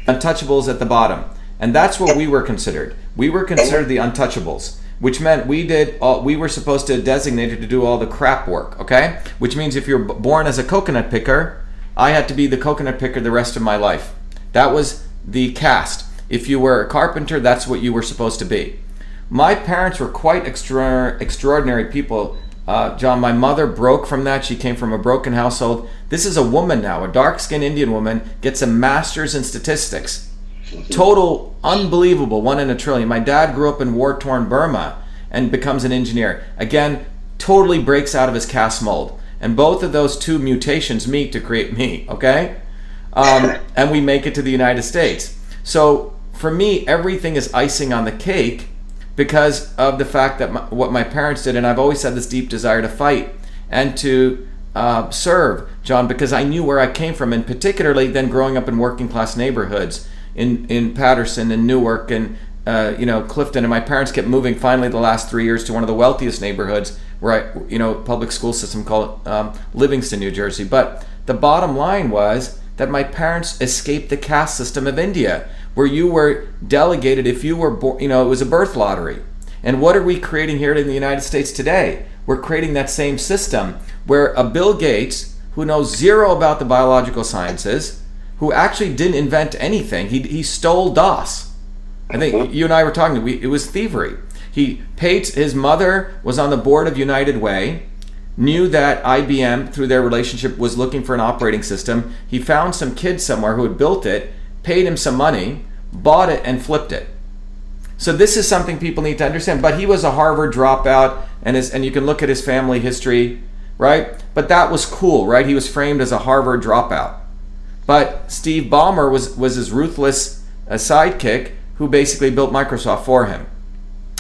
Speaker 3: Untouchables at the bottom. And that's what we were considered. We were considered the untouchables which meant we did all, we were supposed to designate to do all the crap work okay which means if you're born as a coconut picker i had to be the coconut picker the rest of my life that was the cast if you were a carpenter that's what you were supposed to be my parents were quite extra, extraordinary people uh, john my mother broke from that she came from a broken household this is a woman now a dark-skinned indian woman gets a master's in statistics Total unbelievable, one in a trillion. My dad grew up in war torn Burma and becomes an engineer. Again, totally breaks out of his cast mold. And both of those two mutations meet to create me, okay? Um, and we make it to the United States. So for me, everything is icing on the cake because of the fact that my, what my parents did. And I've always had this deep desire to fight and to uh, serve, John, because I knew where I came from, and particularly then growing up in working class neighborhoods in in Paterson and Newark and uh, you know Clifton, and my parents kept moving. Finally, the last three years to one of the wealthiest neighborhoods, where I you know public school system called um, Livingston, New Jersey. But the bottom line was that my parents escaped the caste system of India, where you were delegated if you were born. You know, it was a birth lottery. And what are we creating here in the United States today? We're creating that same system where a Bill Gates, who knows zero about the biological sciences, who actually didn't invent anything. He, he stole DOS. I think mm-hmm. you and I were talking. We, it was thievery. He paid. His mother was on the board of United Way. Knew that IBM, through their relationship, was looking for an operating system. He found some kid somewhere who had built it, paid him some money, bought it, and flipped it. So this is something people need to understand. But he was a Harvard dropout, and his, and you can look at his family history, right? But that was cool, right? He was framed as a Harvard dropout. But Steve Ballmer was, was his ruthless uh, sidekick who basically built Microsoft for him.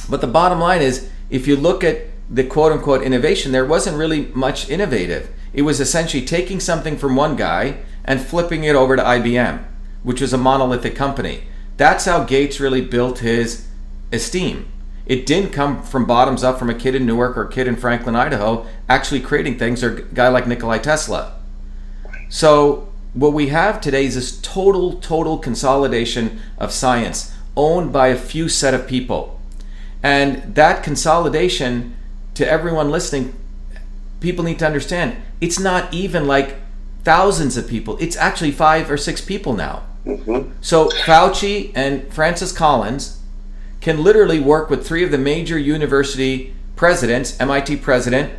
Speaker 3: But the bottom line is, if you look at the quote unquote innovation, there wasn't really much innovative. It was essentially taking something from one guy and flipping it over to IBM, which was a monolithic company. That's how Gates really built his esteem. It didn't come from bottoms up from a kid in Newark or a kid in Franklin, Idaho, actually creating things, or a guy like Nikolai Tesla. So what we have today is this total, total consolidation of science owned by a few set of people. And that consolidation, to everyone listening, people need to understand it's not even like thousands of people, it's actually five or six people now. Mm-hmm. So Fauci and Francis Collins can literally work with three of the major university presidents, MIT president,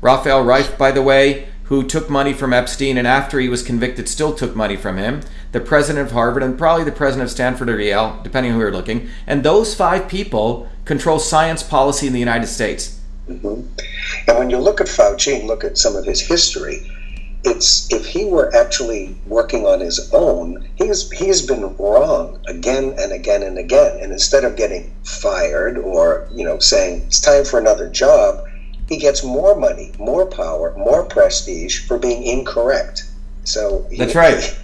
Speaker 3: Rafael Reif, by the way, who took money from Epstein and after he was convicted still took money from him, the president of Harvard, and probably the president of Stanford or Yale, depending on who you're looking. And those five people control science policy in the United States.
Speaker 4: Mm-hmm. And when you look at Fauci and look at some of his history, it's if he were actually working on his own, he has he has been wrong again and again and again. And instead of getting fired or you know saying it's time for another job, he gets more money, more power, more prestige for being incorrect. So
Speaker 3: he, that's right.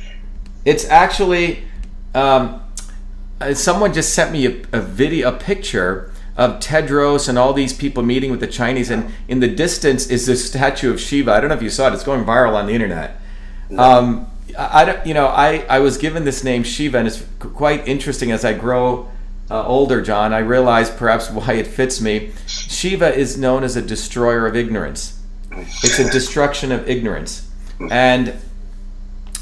Speaker 3: It's actually um, uh, someone just sent me a, a, video, a picture of Tedros and all these people meeting with the Chinese, and in the distance is the statue of Shiva. I don't know if you saw it; it's going viral on the internet. No. Um, I, I don't, you know, I, I was given this name Shiva, and it's quite interesting as I grow uh, older, John, I realize perhaps why it fits me. Shiva is known as a destroyer of ignorance. It's a destruction of ignorance, and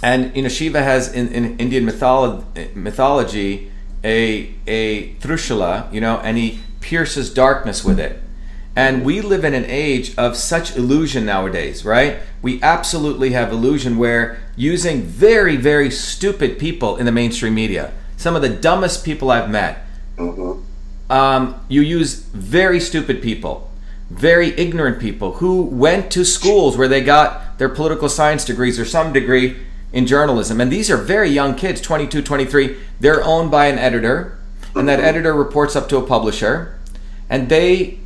Speaker 3: and you know Shiva has in, in Indian mytholo- mythology a a Trishula, you know, and he pierces darkness with it. And we live in an age of such illusion nowadays, right? We absolutely have illusion where using very, very stupid people in the mainstream media, some of the dumbest people I've met, Mm-hmm. Um, you use very stupid people, very ignorant people who went to schools where they got their political science degrees or some degree in journalism. And these are very young kids, 22, 23. They're owned by an editor, and that editor reports up to a publisher, and they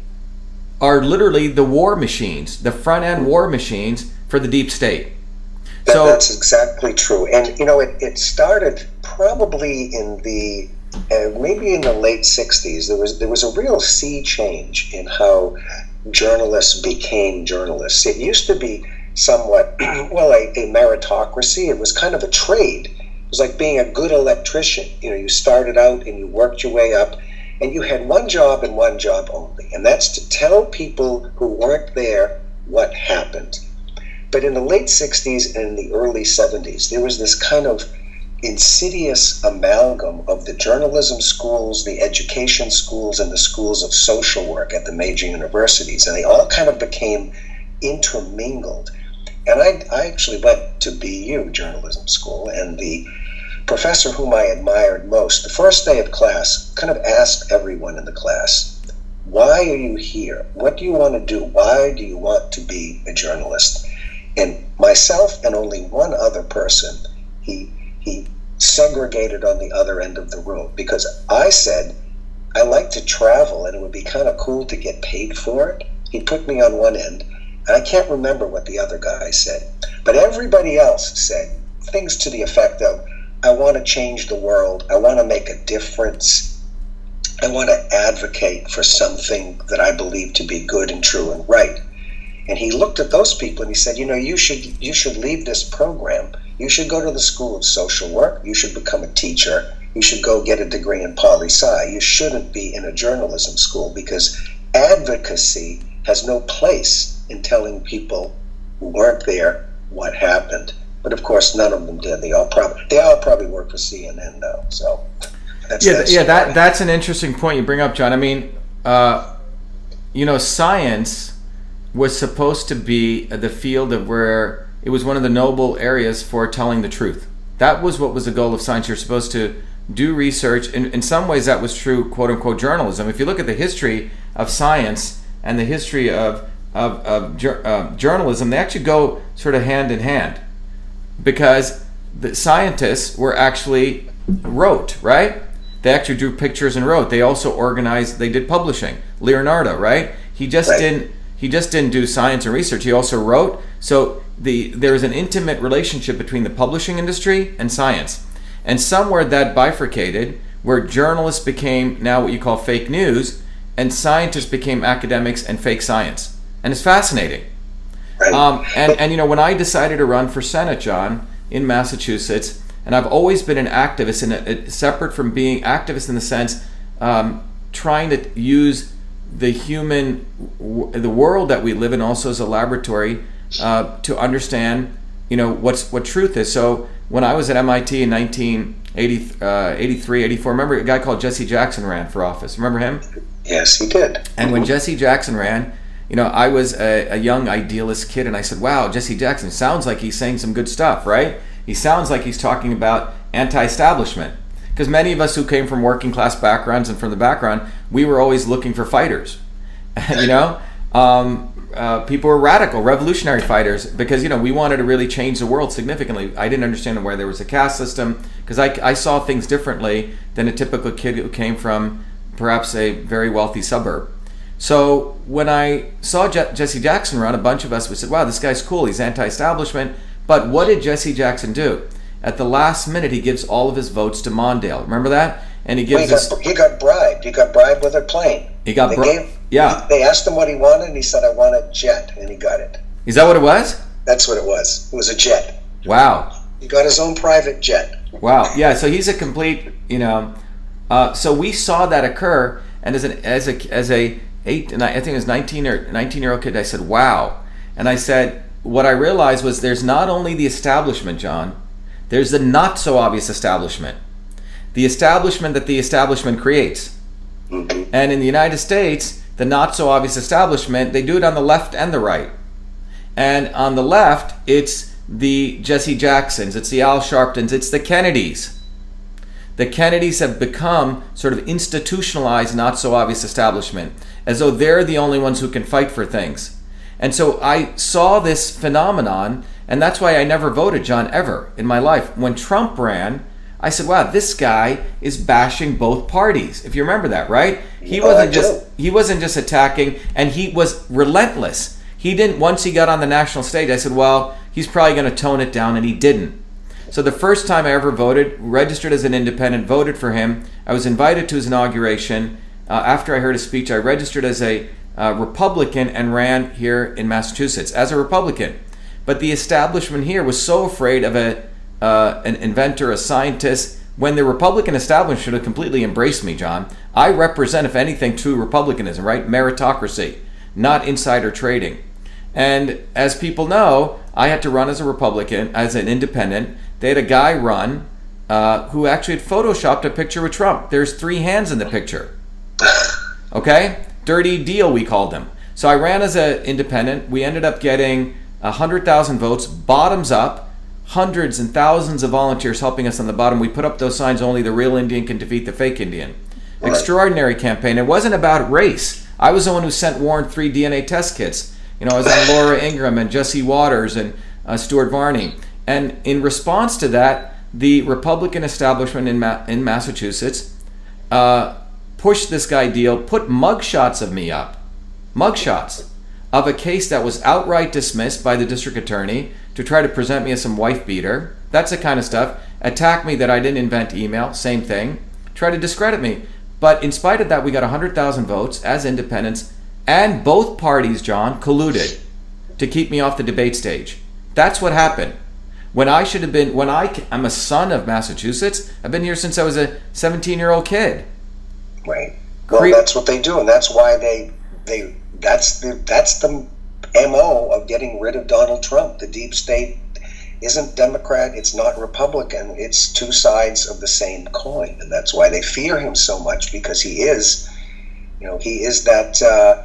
Speaker 3: are literally the war machines, the front end war machines for the deep state.
Speaker 4: So that's exactly true. And you know, it, it started probably in the uh, maybe in the late '60s. There was there was a real sea change in how journalists became journalists. It used to be somewhat well a, a meritocracy. It was kind of a trade. It was like being a good electrician. You know, you started out and you worked your way up and you had one job and one job only, and that's to tell people who weren't there what happened. But in the late 60s and the early 70s, there was this kind of insidious amalgam of the journalism schools, the education schools, and the schools of social work at the major universities. And they all kind of became intermingled. And I, I actually went to BU journalism school, and the professor whom I admired most, the first day of class, kind of asked everyone in the class, Why are you here? What do you want to do? Why do you want to be a journalist? And myself and only one other person, he, he segregated on the other end of the room because I said, I like to travel and it would be kind of cool to get paid for it. He put me on one end, and I can't remember what the other guy said. But everybody else said things to the effect of, I want to change the world. I want to make a difference. I want to advocate for something that I believe to be good and true and right. And he looked at those people and he said, you know, you should you should leave this program. You should go to the school of social work. You should become a teacher. You should go get a degree in poli sci. You shouldn't be in a journalism school because advocacy has no place in telling people who weren't there what happened. But of course, none of them did. They all probably they all probably work for CNN though. So
Speaker 3: that's, yeah, that's yeah, that that's an interesting point you bring up, John. I mean, uh, you know, science was supposed to be the field of where it was one of the noble areas for telling the truth. That was what was the goal of science. You're supposed to do research. In, in some ways, that was true, quote unquote, journalism. If you look at the history of science and the history of of, of uh, journalism, they actually go sort of hand in hand because the scientists were actually wrote, right? They actually drew pictures and wrote. They also organized. They did publishing. Leonardo, right? He just right. didn't. He just didn't do science and research. He also wrote. So the there is an intimate relationship between the publishing industry and science, and somewhere that bifurcated, where journalists became now what you call fake news, and scientists became academics and fake science, and it's fascinating. Um, and, and, you know, when I decided to run for Senate, John, in Massachusetts, and I've always been an activist, in a, a, separate from being activist in the sense um, trying to use the human, w- the world that we live in, also as a laboratory uh, to understand, you know, what's what truth is. So when I was at MIT in 1983, uh, 84, remember a guy called Jesse Jackson ran for office. Remember him?
Speaker 4: Yes, he did.
Speaker 3: And when Jesse Jackson ran, you know, I was a, a, young idealist kid, and I said, "Wow, Jesse Jackson sounds like he's saying some good stuff, right? He sounds like he's talking about anti-establishment." Because many of us who came from working class backgrounds and from the background, we were always looking for fighters. you know, um, uh, people were radical, revolutionary fighters because you know we wanted to really change the world significantly. I didn't understand why there was a caste system because I, I saw things differently than a typical kid who came from perhaps a very wealthy suburb. So when I saw Je- Jesse Jackson run, a bunch of us we said, "Wow, this guy's cool. He's anti-establishment." But what did Jesse Jackson do? At the last minute, he gives all of his votes to Mondale. Remember that?
Speaker 4: And he gives. Well, he, got, he got bribed. He got bribed with a plane.
Speaker 3: He got bribed. Yeah.
Speaker 4: They asked him what he wanted, and he said, "I want a jet," and he got it.
Speaker 3: Is that what it was?
Speaker 4: That's what it was. It was a jet.
Speaker 3: Wow.
Speaker 4: He got his own private jet.
Speaker 3: Wow. Yeah. So he's a complete, you know. Uh, so we saw that occur, and as an as a as a eight, and I think it was 19 or 19 year old kid. I said, wow. And I said, what I realized was there's not only the establishment, John, there's the not so obvious establishment. The establishment that the establishment creates. Mm-hmm. And in the United States, the not so obvious establishment, they do it on the left and the right. And on the left, it's the Jesse Jacksons, it's the Al Sharptons, it's the Kennedys the Kennedys have become sort of institutionalized, not so obvious establishment, as though they're the only ones who can fight for things. And so I saw this phenomenon, and that's why I never voted John ever in my life. When Trump ran, I said, "Wow, this guy is bashing both parties." If you remember that, right? He
Speaker 4: Oh,
Speaker 3: wasn't just he wasn't just attacking, and he was relentless. He didn't. Once he got on the national stage, I said, "Well, he's probably going to tone it down," and he didn't. So the first time I ever voted, registered as an independent, voted for him. I was invited to his inauguration. Uh, after I heard his speech, I registered as a uh, Republican and ran here in Massachusetts as a Republican. But the establishment here was so afraid of a uh, an inventor, a scientist. When the Republican establishment should have completely embraced me, John. I represent, if anything, true republicanism, right? Meritocracy, not insider trading. And as people know, I had to run as a Republican, as an independent. They had a guy run uh, who actually had photoshopped a picture with Trump. There's three hands in the picture. Okay? Dirty deal, we called them. So I ran as an independent. We ended up getting 100,000 votes, bottoms up, hundreds and thousands of volunteers helping us on the bottom. We put up those signs only the real Indian can defeat the fake Indian. Extraordinary campaign. It wasn't about race. I was the one who sent Warren three DNA test kits. You know, I was on Laura Ingraham and Jesse Watters and uh, Stuart Varney. And in response to that, the Republican establishment in, Ma- in Massachusetts uh, pushed this guy deal, put mugshots of me up, mugshots of a case that was outright dismissed by the district attorney to try to present me as some wife beater. That's the kind of stuff. Attack me that I didn't invent email, same thing. Try to discredit me. But in spite of that, we got 100,000 votes as independents, and both parties, John, colluded to keep me off the debate stage. That's what happened. When I should have been, when I, I'm a son of Massachusetts, I've been here since I was a 17 year old kid.
Speaker 4: Right. Well,
Speaker 3: Cre-
Speaker 4: that's what they do, and that's why they they that's the that's the mo of getting rid of Donald Trump. The deep state isn't Democrat, it's not Republican. It's two sides of the same coin, and that's why they fear him so much because he is, you know, he is that. Uh,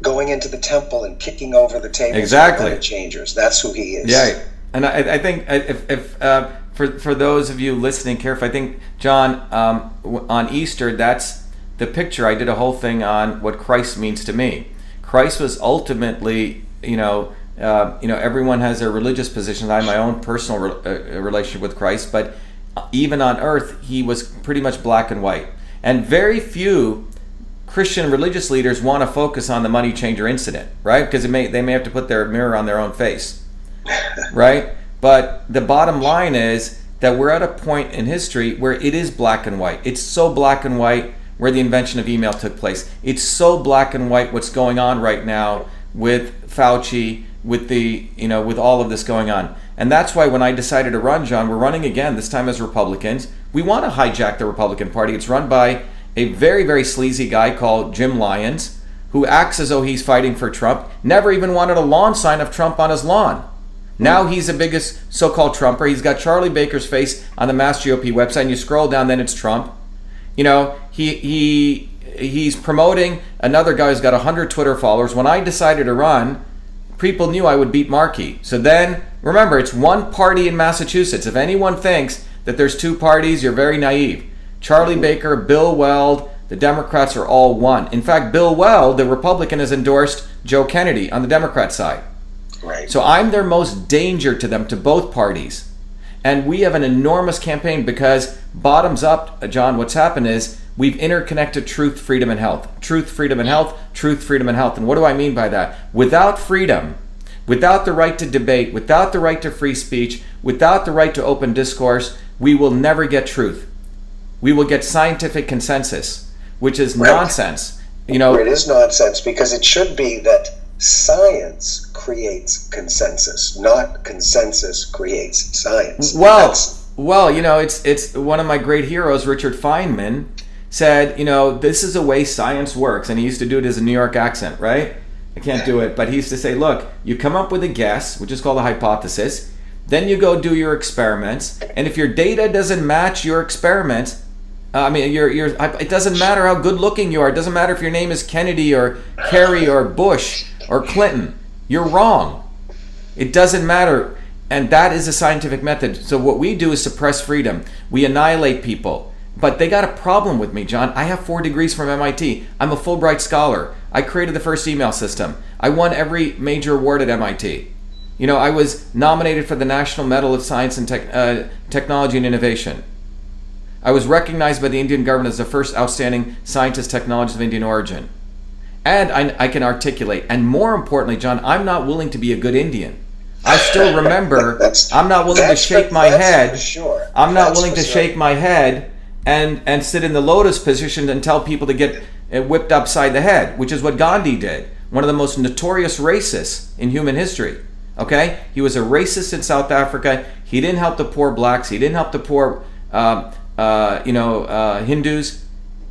Speaker 4: Going into the temple and kicking over the tables,
Speaker 3: Exactly.
Speaker 4: changers. That's who he is.
Speaker 3: Yeah, and I, I think if, if uh, for for those of you listening carefully, I think John um, on Easter, that's the picture. I did a whole thing on what Christ means to me. Christ was ultimately, you know, uh, you know, everyone has their religious positions. I have my own personal re- uh, relationship with Christ, but even on earth, he was pretty much black and white, and very few Christian religious leaders want to focus on the money changer incident, right? Because may, they may have to put their mirror on their own face, right? But the bottom line is that we're at a point in history where it is black and white. It's so black and white where the invention of email took place. It's so black and white what's going on right now with Fauci, with the, you know, with all of this going on. And that's why when I decided to run, John, we're running again, this time as Republicans. We want to hijack the Republican Party. It's run by a very, very sleazy guy called Jim Lyons, who acts as though he's fighting for Trump, never even wanted a lawn sign of Trump on his lawn. Now he's the biggest so-called Trumper. He's got Charlie Baker's face on the Mass GOP website, and you scroll down, then it's Trump. You know, he he he's promoting another guy who's got 100 Twitter followers. When I decided to run, people knew I would beat Markey. So then, remember, it's one party in Massachusetts. If anyone thinks that there's two parties, you're very naive. Charlie Baker, Bill Weld, the Democrats are all one. In fact, Bill Weld, the Republican, has endorsed Joe Kennedy on the Democrat side.
Speaker 4: Right.
Speaker 3: So I'm their most danger to them, to both parties. And we have an enormous campaign because, bottoms up, uh, John, what's happened is we've interconnected truth, freedom, and health. Truth, freedom, and health, truth, freedom, and health. And what do I mean by that? Without freedom, without the right to debate, without the right to free speech, without the right to open discourse, we will never get truth. We will get scientific consensus, which is
Speaker 4: Right.
Speaker 3: nonsense. You know,
Speaker 4: It is nonsense because it should be that science creates consensus, not consensus creates science.
Speaker 3: Well,
Speaker 4: That's-
Speaker 3: well, you know, it's it's one of my great heroes, Richard Feynman, said, you know, this is the way science works, and he used to do it as a New York accent, right? I can't do it, but he used to say, look, you come up with a guess, which is called a hypothesis, then you go do your experiments, and if your data doesn't match your experiments, uh, I mean, your your it doesn't matter how good looking you are. It doesn't matter if your name is Kennedy or Kerry or Bush or Clinton. You're wrong. It doesn't matter. And that is a scientific method. So what we do is suppress freedom. We annihilate people. But they got a problem with me, John. I have four degrees from MIT. I'm a Fulbright scholar. I created the first email system. I won every major award at MIT. You know, I was nominated for the National Medal of Science and uh, Technology and Innovation. I was recognized by the Indian government as the first outstanding scientist technologist of Indian origin. And I, I can articulate. And more importantly, John, I'm not willing to be a good Indian. I still remember I'm not willing to shake
Speaker 4: for,
Speaker 3: my head.
Speaker 4: Sure.
Speaker 3: I'm not
Speaker 4: That's
Speaker 3: willing to
Speaker 4: sure.
Speaker 3: shake my head and and sit in the lotus position and tell people to get uh, whipped upside the head, which is what Gandhi did. One of the most notorious racists in human history. Okay, he was a racist in South Africa. He didn't help the poor blacks. He didn't help the poor, uh, uh, you know, uh, Hindus.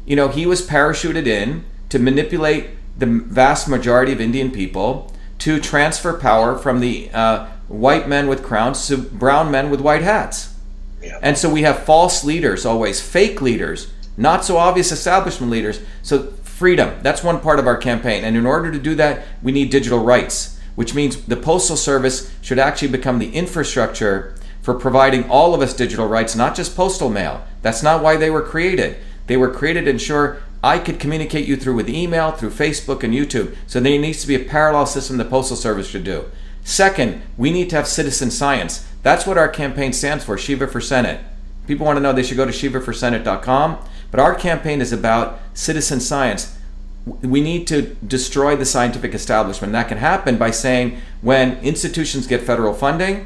Speaker 3: You know, he was parachuted in to manipulate the vast majority of Indian people to transfer power from the uh, white men with crowns to brown men with white hats.
Speaker 4: Yeah.
Speaker 3: And so we have false leaders always, fake leaders, not so obvious establishment leaders. So freedom, that's one part of our campaign. And in order to do that, we need digital rights, which means the Postal Service should actually become the infrastructure for providing all of us digital rights, not just postal mail. That's not why they were created. They were created to ensure I could communicate you through with email, through Facebook and YouTube. So there needs to be a parallel system the Postal Service should do. Second, we need to have citizen science. That's what our campaign stands for, Shiva for Senate. People want to know they should go to shivaforsenate.com. But our campaign is about citizen science. We need to destroy the scientific establishment. That can happen by saying when institutions get federal funding,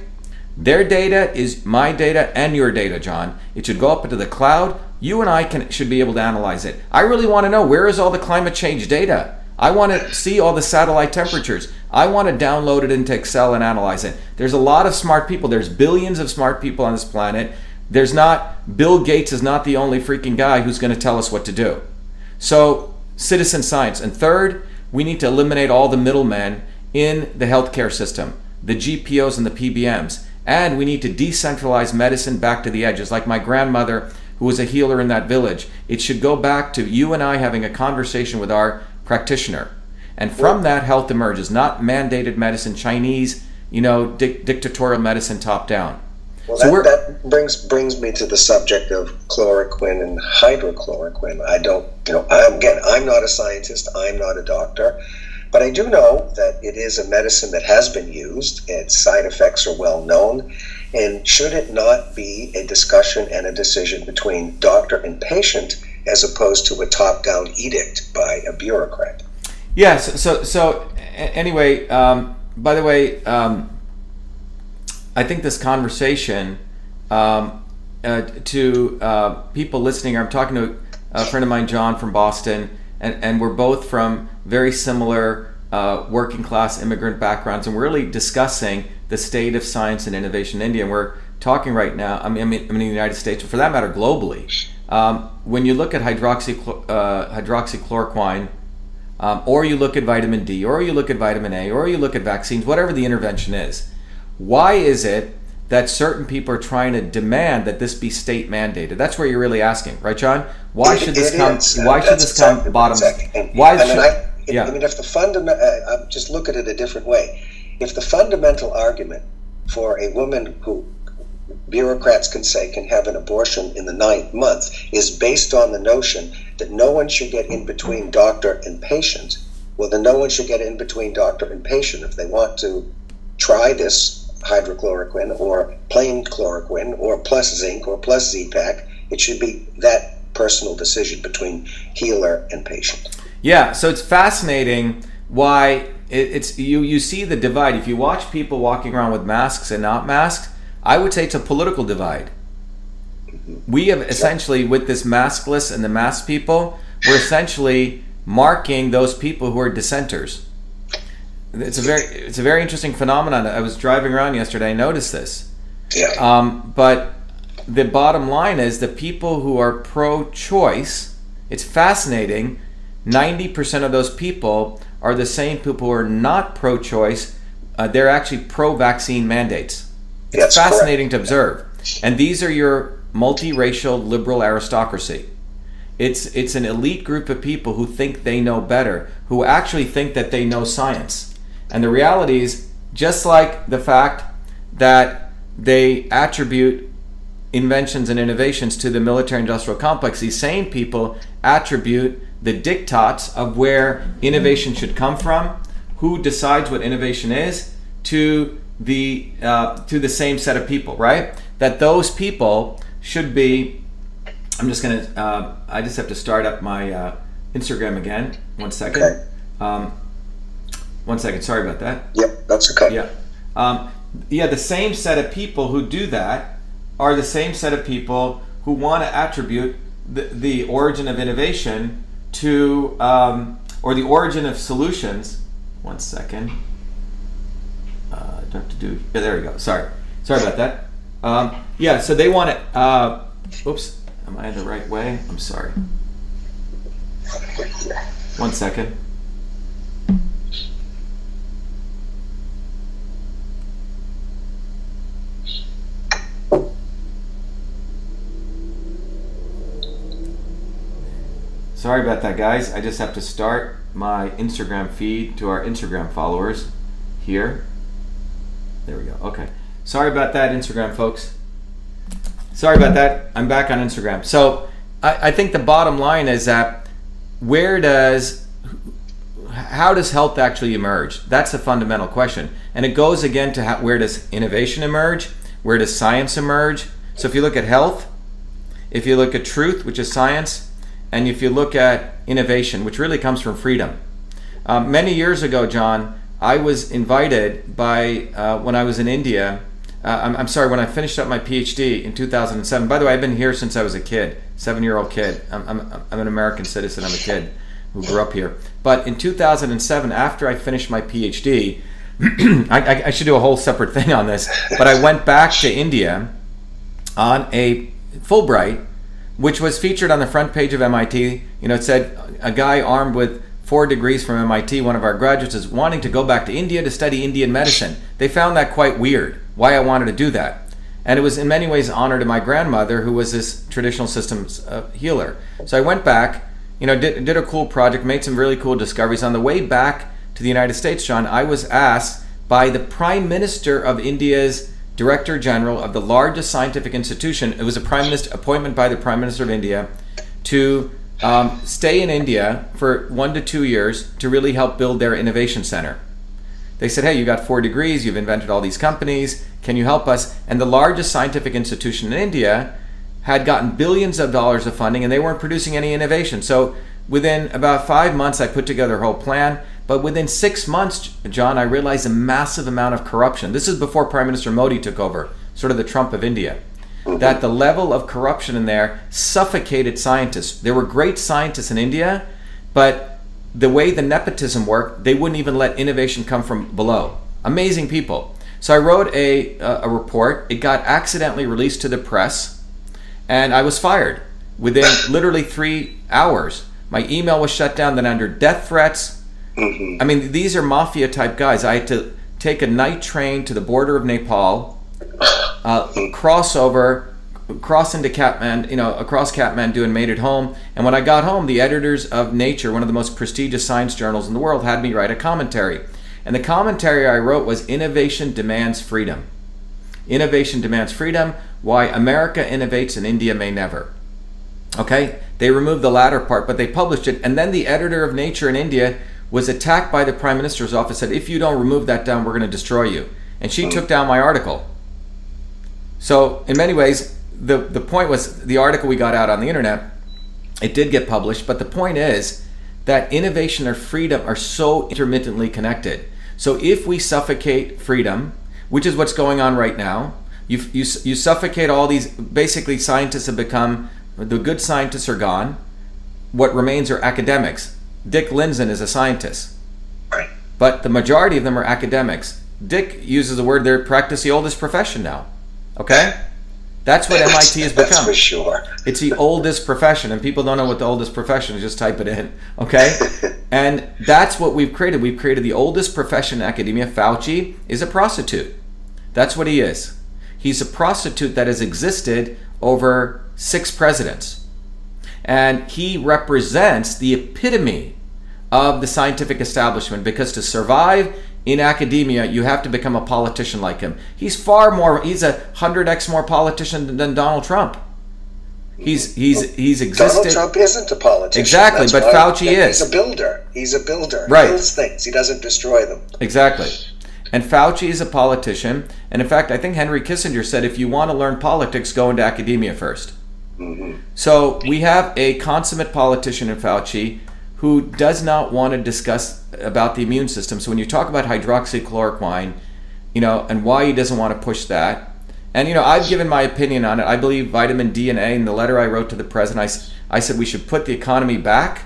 Speaker 3: their data is my data and your data, John. It should go up into the cloud. You and I can should be able to analyze it. I really want to know where is all the climate change data. I want to see all the satellite temperatures. I want to download it into Excel and analyze it. There's a lot of smart people. There's billions of smart people on this planet. There's not Bill Gates is not the only freaking guy who's going to tell us what to do. So, citizen science. And third, we need to eliminate all the middlemen in the healthcare system, the GPOs and the PBMs. And we need to decentralize medicine back to the edges, like my grandmother, who was a healer in that village. It should go back to you and I having a conversation with our practitioner. And from that, health emerges, not mandated medicine, Chinese, you know, dic- dictatorial medicine top down.
Speaker 4: Well,
Speaker 3: So
Speaker 4: that, that brings brings me to the subject of chloroquine and hydrochloroquine. I don't, you know, I'm, again, I'm not a scientist. I'm not a doctor, but I do know that it is a medicine that has been used. Its side effects are well known, and should it not be a discussion and a decision between doctor and patient as opposed to a top-down edict by a bureaucrat?
Speaker 3: Yes. So, so anyway, um, by the way, um, I think this conversation um, uh, to uh, people listening, I'm talking to a friend of mine, John from Boston, and, and we're both from very similar uh, working class immigrant backgrounds, and we're really discussing the state of science and innovation in India. And we're talking right now, I mean, I mean, in the United States, but for that matter, globally. Um, when you look at hydroxy, uh, hydroxychloroquine, um, or you look at vitamin D, or you look at vitamin A, or you look at vaccines, whatever the intervention is. Why is it that certain people are trying to demand that this be state mandated? That's where you're really asking, right, John? Why should this come? Why should this come bottom? Why should?
Speaker 4: I,
Speaker 3: yeah.
Speaker 4: I mean, if the fundamental, uh, uh, just look at it a different way. If the fundamental argument for a woman who bureaucrats can say can have an abortion in the ninth month is based on the notion that no one should get in between doctor and patient, well, then no one should get in between doctor and patient if they want to try this hydrochloroquine or plain chloroquine or plus zinc or plus Z-Pak. It should be that personal decision between healer and patient.
Speaker 3: Yeah, so it's fascinating why it, it's you you see the divide. If you watch people walking around with masks and not masks, I would say it's a political divide. We have essentially with this maskless and the mask people, we're essentially marking those people who are dissenters. It's a very it's a very interesting phenomenon. I was driving around yesterday, I noticed this.
Speaker 4: Yeah.
Speaker 3: Um, but the bottom line is the people who are pro choice, it's fascinating. 90% of those people are the same people who are not pro choice. Uh, they're actually pro vaccine mandates. It's
Speaker 4: That's
Speaker 3: fascinating
Speaker 4: correct.
Speaker 3: to observe. And these are your multiracial liberal aristocracy. It's, it's an elite group of people who think they know better, who actually think that they know science. And the reality is, just like the fact that they attribute inventions and innovations to the military industrial complex, these same people attribute the diktats of where innovation should come from, who decides what innovation is, to the uh, to the same set of people, right? That those people should be I'm just gonna. Uh, I just have to start up my uh, Instagram again. One second.
Speaker 4: Okay.
Speaker 3: Um, one second. Sorry about that.
Speaker 4: Yep, that's okay.
Speaker 3: Yeah. Um, yeah, the same set of people who do that are the same set of people who want to attribute the, the origin of innovation to, um, or the origin of solutions. One second. Uh, do have to do. Yeah, there we go. Sorry. Sorry about that. Um, yeah, so they want to. Uh, oops. Am I in the right way? I'm sorry. One second. Sorry about that, guys. I just have to start my Instagram feed to our Instagram followers here. There we go. Okay. Sorry about that, Instagram folks. Sorry about that. I'm back on Instagram. So I, I think the bottom line is that where does how does health actually emerge? That's a fundamental question, and it goes again to how, where does innovation emerge? Where does science emerge? So if you look at health, if you look at truth, which is science, and if you look at innovation, which really comes from freedom. Um, many years ago, John, I was invited by uh, when I was in India. Uh, I'm, I'm, sorry, when I finished up my PhD in 2007. By the way, I've been here since I was a kid, seven-year-old kid. I'm, I'm, I'm an American citizen. I'm a kid who grew up here. But in 2007, after I finished my PhD, I, I, should do a whole separate thing on this. But I went back to India on a Fulbright, which was featured on the front page of MIT. You know, it said a guy armed with four degrees from MIT, one of our graduates, is wanting to go back to India to study Indian medicine. They found that quite weird, why I wanted to do that. And it was in many ways honor to my grandmother, who was this traditional systems uh, healer. So I went back you know, did, did a cool project, made some really cool discoveries. On the way back to the United States, John, I was asked by the Prime Minister of India's Director General of the largest scientific institution. It was a prime minister appointment by the Prime Minister of India to um, stay in India for one to two years to really help build their innovation center. They said, "Hey, you got four degrees. You've invented all these companies. Can you help us?" And the largest scientific institution in India had gotten billions of dollars of funding and they weren't producing any innovation. So within about five months, I put together a whole plan. But within six months, John, I realized a massive amount of corruption. This is before Prime Minister Modi took over, sort of the Trump of India. Mm-hmm. That the level of corruption in there suffocated scientists. There were great scientists in India, but the way the nepotism worked, they wouldn't even let innovation come from below. Amazing people. So I wrote a, a report. It got accidentally released to the press and I was fired within literally three hours. My email was shut down. Then under death threats. Mm-hmm. I mean, these are mafia type guys. I had to take a night train to the border of Nepal, uh, cross over, cross into Kathmandu, you know, across Kathmandu and made it home. And when I got home, the editors of Nature, one of the most prestigious science journals in the world, had me write a commentary. And the commentary I wrote was Innovation Demands Freedom. Innovation demands freedom. Why America innovates and India may never. Okay? They removed the latter part, but they published it. And then the editor of Nature in India was attacked by the Prime Minister's office, said, if you don't remove that down, we're going to destroy you. And she took down my article. So, in many ways, the, the point was the article we got out on the internet, it did get published, but the point is that innovation or freedom are so intermittently connected. So, if we suffocate freedom, which is what's going on right now. You, you, you suffocate all these, basically, scientists have become, the good scientists are gone. What remains are academics. Dick Lindzen is a scientist.
Speaker 4: Right.
Speaker 3: But the majority of them are academics. Dick uses the word they practice the oldest profession now. Okay? That's what MIT has become.
Speaker 4: That's for sure.
Speaker 3: It's the oldest profession, and people don't know what the oldest profession is. Just type it in, okay? and that's what we've created. We've created the oldest profession in academia. Fauci is a prostitute. That's what he is. He's a prostitute that has existed over six presidents. And he represents the epitome of the scientific establishment because to survive in academia, you have to become a politician like him. He's far more, he's a 100x more politician than Donald Trump. He's he's he's existed.
Speaker 4: Donald Trump isn't a politician.
Speaker 3: Exactly,
Speaker 4: That's
Speaker 3: but Fauci is.
Speaker 4: He's a builder. He's a builder.
Speaker 3: Right.
Speaker 4: He builds things. He doesn't destroy them.
Speaker 3: Exactly. And Fauci is a politician. And in fact, I think Henry Kissinger said if you want to learn politics, go into academia first. Mm-hmm. So we have a consummate politician in Fauci who does not want to discuss about the immune system. So when you talk about hydroxychloroquine, you know, and why he doesn't want to push that, and you know, I've given my opinion on it. I believe vitamin D and A. In the letter I wrote to the president, I, I said we should put the economy back,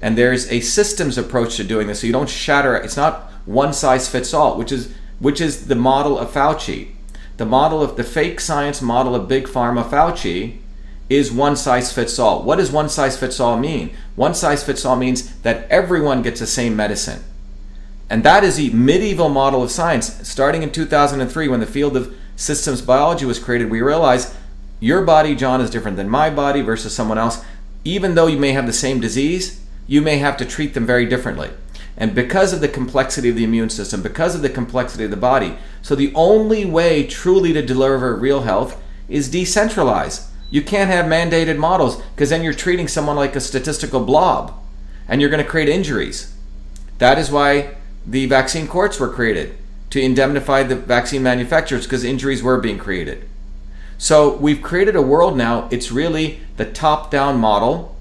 Speaker 3: and there's a systems approach to doing this. So you don't shatter. It's not one size fits all, which is which is the model of Fauci. The model of the fake science model of big pharma Fauci is one size fits all. What does one size fits all mean? One size fits all means that everyone gets the same medicine. And that is the medieval model of science. Starting in 2003, when the field of systems biology was created, we realized your body, John, is different than my body versus someone else. Even though you may have the same disease, you may have to treat them very differently. And because of the complexity of the immune system, because of the complexity of the body, so the only way truly to deliver real health is decentralized. You can't have mandated models because then you're treating someone like a statistical blob and you're going to create injuries. That is why the vaccine courts were created to indemnify the vaccine manufacturers because injuries were being created. So we've created a world now, it's really the top down model,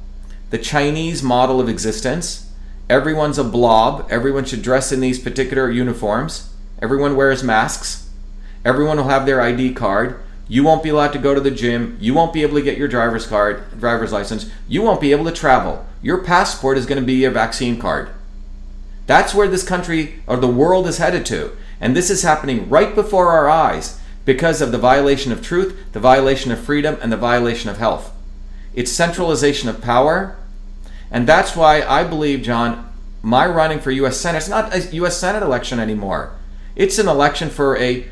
Speaker 3: the Chinese model of existence. Everyone's a blob. Everyone should dress in these particular uniforms. Everyone wears masks. Everyone will have their ID card. You won't be allowed to go to the gym. You won't be able to get your driver's card, driver's license. You won't be able to travel. Your passport is going to be your vaccine card. That's where this country or the world is headed to. And this is happening right before our eyes because of the violation of truth, the violation of freedom, and the violation of health. It's centralization of power. And that's why I believe, John, my running for U.S. Senate, it's not a U.S. Senate election anymore. It's an election for a,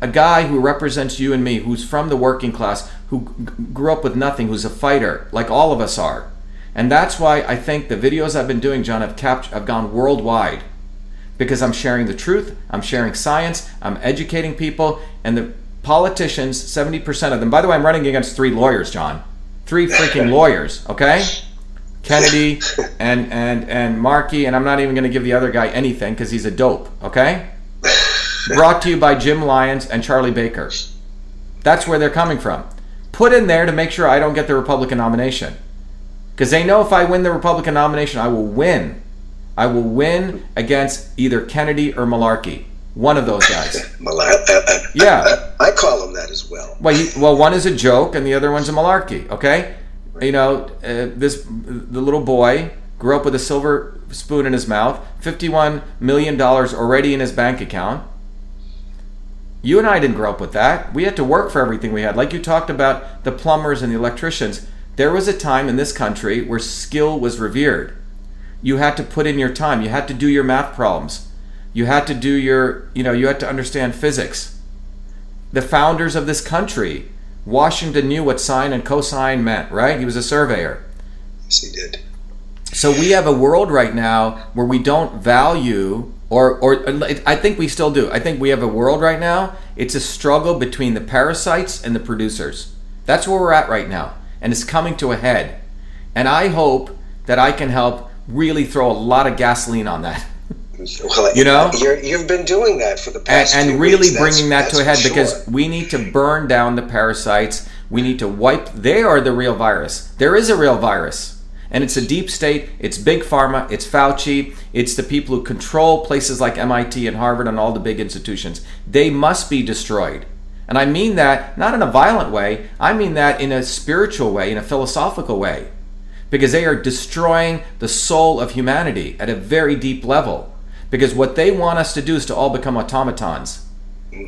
Speaker 3: a guy who represents you and me, who's from the working class, who g- grew up with nothing, who's a fighter, like all of us are. And that's why I think the videos I've been doing, John, have, capt- have gone worldwide because I'm sharing the truth, I'm sharing science, I'm educating people, and the politicians, 70% of them, by the way, I'm running against three lawyers, John. Three freaking lawyers, okay? Kennedy and and and Markey, and I'm not even going to give the other guy anything because he's a dope, okay? Brought to you by Jim Lyons and Charlie Baker. That's where they're coming from. Put in there to make sure I don't get the Republican nomination. Because they know if I win the Republican nomination, I will win I will win against either Kennedy or Malarkey. One of those guys.
Speaker 4: yeah. I call him that as well.
Speaker 3: Well, he, well, one is a joke and the other one's a malarkey. Okay, you know, uh, this the little boy grew up with a silver spoon in his mouth, fifty-one million dollars already in his bank account. You and I didn't grow up with that. We had to work for everything we had. Like you talked about the plumbers and the electricians. There was a time in this country where skill was revered you had to put in your time. You had to do your math problems. You had to do your, you know, you had to understand physics. The founders of this country, Washington knew what sine and cosine meant, right? He was a surveyor.
Speaker 4: Yes, he did.
Speaker 3: So we have a world right now where we don't value, or, or I think we still do. I think we have a world right now. It's a struggle between the parasites and the producers. That's where we're at right now, and it's coming to a head. And I hope that I can help really throw a lot of gasoline on that.
Speaker 4: Well, you know, you have been doing that for the past
Speaker 3: and, and really weeks. bringing that's, that to a head sure. because we need to burn down the parasites. We need to wipe. They are the real virus. There is a real virus, and it's a deep state. It's big pharma. It's Fauci. It's the people who control places like MIT and Harvard and all the big institutions. They must be destroyed. And I mean that not in a violent way. I mean that in a spiritual way, in a philosophical way because they are destroying the soul of humanity at a very deep level. Because what they want us to do is to all become automatons.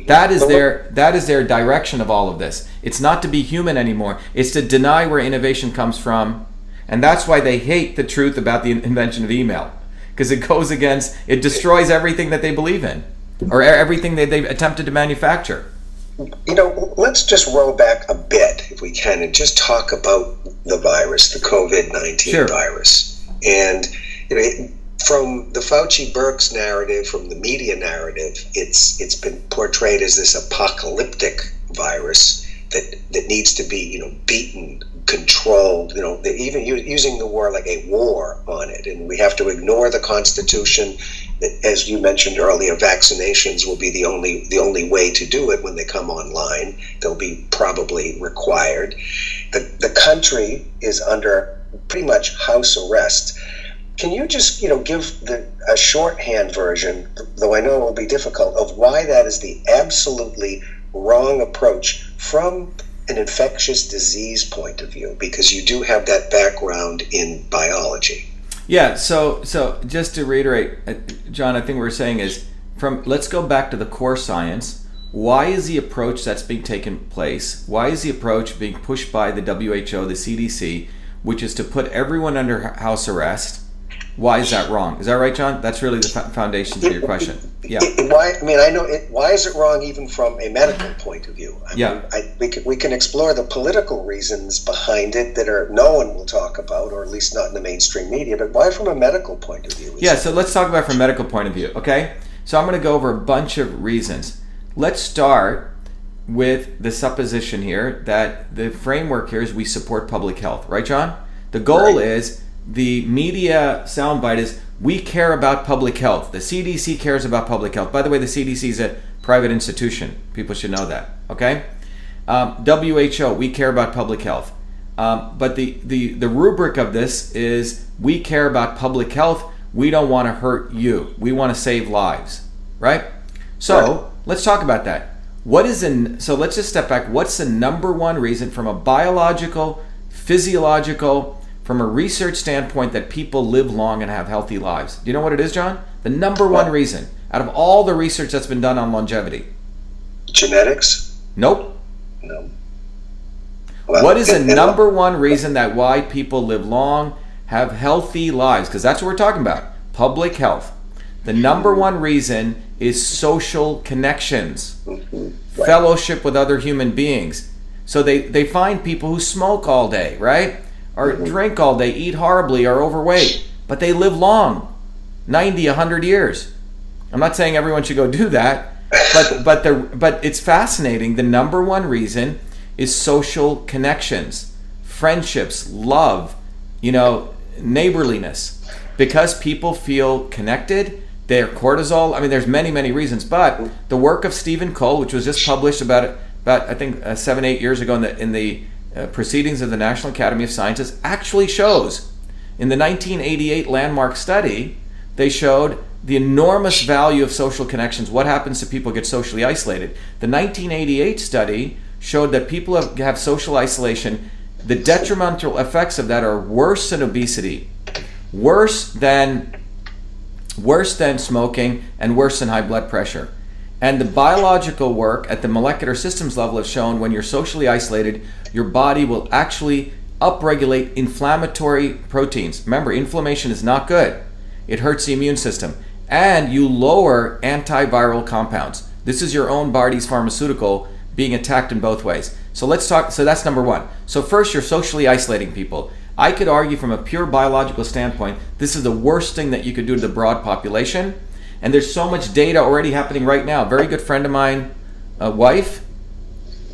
Speaker 3: That is their that is their direction of all of this. It's not to be human anymore. It's to deny where innovation comes from. And that's why they hate the truth about the invention of email. Because it goes against it destroys everything that they believe in or everything that they've attempted to manufacture
Speaker 4: you know, let's just roll back a bit, if we can, and just talk about the virus, the COVID 19 sure. virus. And, you know, from the Fauci Birx narrative, from the media narrative, it's it's been portrayed as this apocalyptic virus that that needs to be, you know, beaten, controlled. You know, even using the war like a war on it, and we have to ignore the Constitution as you mentioned earlier, vaccinations will be the only the only way to do it when they come online. They'll be probably required, the, the country is under pretty much house arrest. Can you just, you know, give the, a shorthand version, though I know it will be difficult, of why that is the absolutely wrong approach from an infectious disease point of view? Because you do have that background in biology.
Speaker 3: Yeah. So, so just to reiterate, uh, John, I think we're saying is from let's go back to the core science. Why is the approach that's being taken place? Why is the approach being pushed by the WHO, the CDC, which is to put everyone under house arrest? Why is that wrong? Is that right, John? That's really the foundation to your question. Yeah.
Speaker 4: why? I mean, I know. It, why is it wrong, even from a medical point of view? I
Speaker 3: yeah.
Speaker 4: Mean, I, we can we can explore the political reasons behind it that are no one will talk about, or at least not in the mainstream media. But why, from a medical point of view?
Speaker 3: Yeah. So let's talk about from a medical point of view. Okay. So I'm going to go over a bunch of reasons. Let's start with the supposition here that the framework here is we support public health, right, John? The goal right. is the media soundbite is we care about public health. The CDC cares about public health. By the way, the CDC is a private institution. People should know that. Okay. Um, WHO, we care about public health. Um, but the, the, the rubric of this is we care about public health. We don't want to hurt you. We want to save lives. Right? So right. let's talk about that. What is in so let's just step back. What's the number one reason from a biological, physiological, from a research standpoint that people live long and have healthy lives. Do you know what it is, John? The number one reason out of all the research that's been done on longevity.
Speaker 4: Genetics?
Speaker 3: Nope.
Speaker 4: No.
Speaker 3: Well, what is the number one reason that why people live long, have healthy lives? Because that's what we're talking about. Public health. The number one reason is social connections, mm-hmm. right. fellowship with other human beings. So they, they find people who smoke all day, right? Or drink all day, eat horribly, are overweight, but they live long 90, 100 years. I'm not saying everyone should go do that, but but the but it's fascinating. The number one reason is social connections, friendships, love, you know, neighborliness. Because people feel connected, their cortisol. I mean, there's many many reasons, but the work of Stephen Cole, which was just published about about I think uh, seven eight years ago in the in the uh, Proceedings of the National Academy of Sciences actually shows. In the 1988 landmark study, they showed the enormous value of social connections. What happens to people get socially isolated? The 1988 study showed that people have, have social isolation. The detrimental effects of that are worse than obesity, worse than worse than smoking, and worse than high blood pressure. And the biological work at the molecular systems level has shown when you're socially isolated, your body will actually upregulate inflammatory proteins. Remember, inflammation is not good, it hurts the immune system. And you lower antiviral compounds. This is your own body's pharmaceutical being attacked in both ways. So let's talk. So that's number one. So, first, you're socially isolating people. I could argue from a pure biological standpoint, this is the worst thing that you could do to the broad population and there's so much data already happening right now. Very good friend of mine, a wife,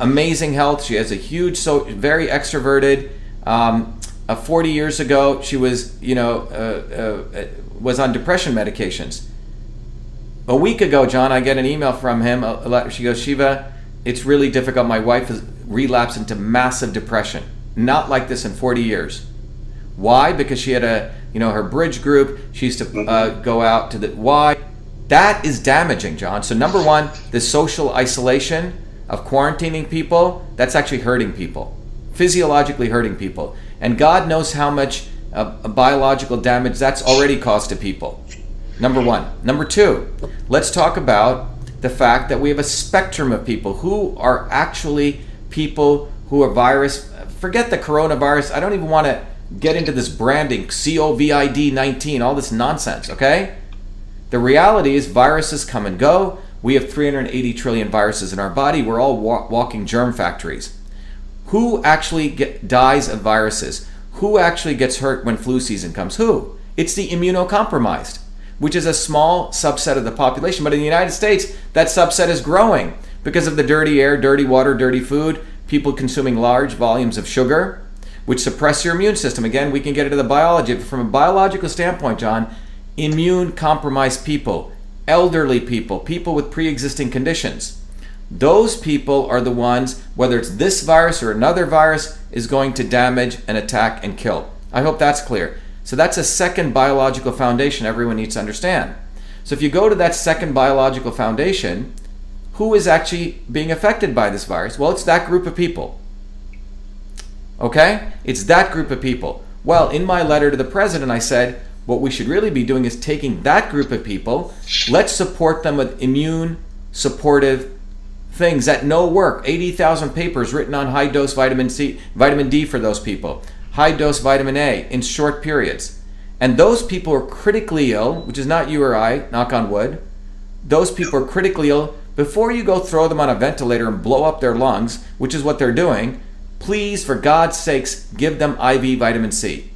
Speaker 3: amazing health. She has a huge, so very extroverted. Um, uh, 40 years ago, she was, you know, uh, uh, was on depression medications. A week ago, John, I get an email from him. She goes, Shiva, it's really difficult. My wife has relapsed into massive depression. Not like this in 40 years. Why? Because she had a, you know, her bridge group. She used to uh, go out to the. Why? That is damaging, John. So, number one, the social isolation of quarantining people, that's actually hurting people, physiologically hurting people. And God knows how much uh, biological damage that's already caused to people. Number one. Number two, let's talk about the fact that we have a spectrum of people who are actually people who are virus. Forget the coronavirus. I don't even want to get into this branding, COVID 19, all this nonsense, okay? The reality is, viruses come and go. We have 380 trillion viruses in our body. We're all wa- walking germ factories. Who actually get, dies of viruses? Who actually gets hurt when flu season comes? Who? It's the immunocompromised, which is a small subset of the population. But in the United States, that subset is growing because of the dirty air, dirty water, dirty food, people consuming large volumes of sugar, which suppress your immune system. Again, we can get into the biology. But from a biological standpoint, John, immune compromised people, elderly people, people with pre existing conditions. Those people are the ones, whether it's this virus or another virus, is going to damage and attack and kill. I hope that's clear. So that's a second biological foundation everyone needs to understand. So if you go to that second biological foundation, who is actually being affected by this virus? Well, it's that group of people. Okay? It's that group of people. Well, in my letter to the president, I said what we should really be doing is taking that group of people, let's support them with immune supportive things that no work. 80,000 papers written on high dose vitamin C, vitamin D for those people, high dose vitamin A in short periods. And those people are critically ill, which is not you or I, knock on wood. Those people are critically ill. Before you go throw them on a ventilator and blow up their lungs, which is what they're doing, please, for God's sakes, give them IV vitamin C.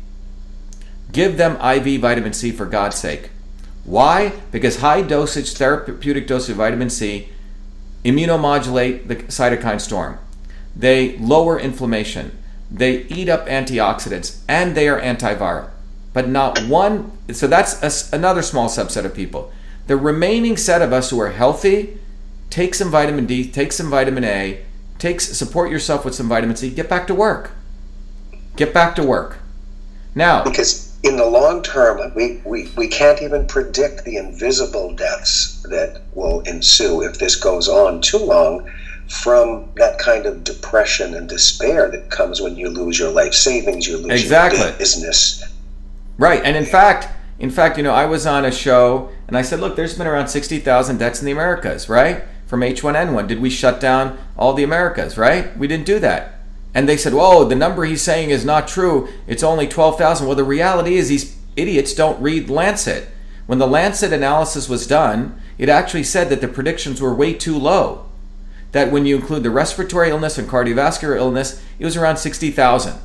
Speaker 3: Give them IV vitamin C for God's sake. Why? Because high dosage therapeutic dose of vitamin C immunomodulate the cytokine storm. They lower inflammation. They eat up antioxidants and they are antiviral. But not one, so that's a, another small subset of people. The remaining set of us who are healthy, take some vitamin D, take some vitamin A, take support yourself with some vitamin C, get back to work. Get back to work. Now,
Speaker 4: because in the long term, we, we, we can't even predict the invisible deaths that will ensue if this goes on too long from that kind of depression and despair that comes when you lose your life savings, you lose
Speaker 3: exactly.
Speaker 4: your business.
Speaker 3: Right. And in fact, in fact, you know, I was on a show and I said, look, there's been around 60,000 deaths in the Americas, right? From H1N1. Did we shut down all the Americas, right? We didn't do that. And they said, whoa, the number he's saying is not true. It's only 12,000. Well, the reality is these idiots don't read Lancet. When the Lancet analysis was done, it actually said that the predictions were way too low. That when you include the respiratory illness and cardiovascular illness, it was around 60,000.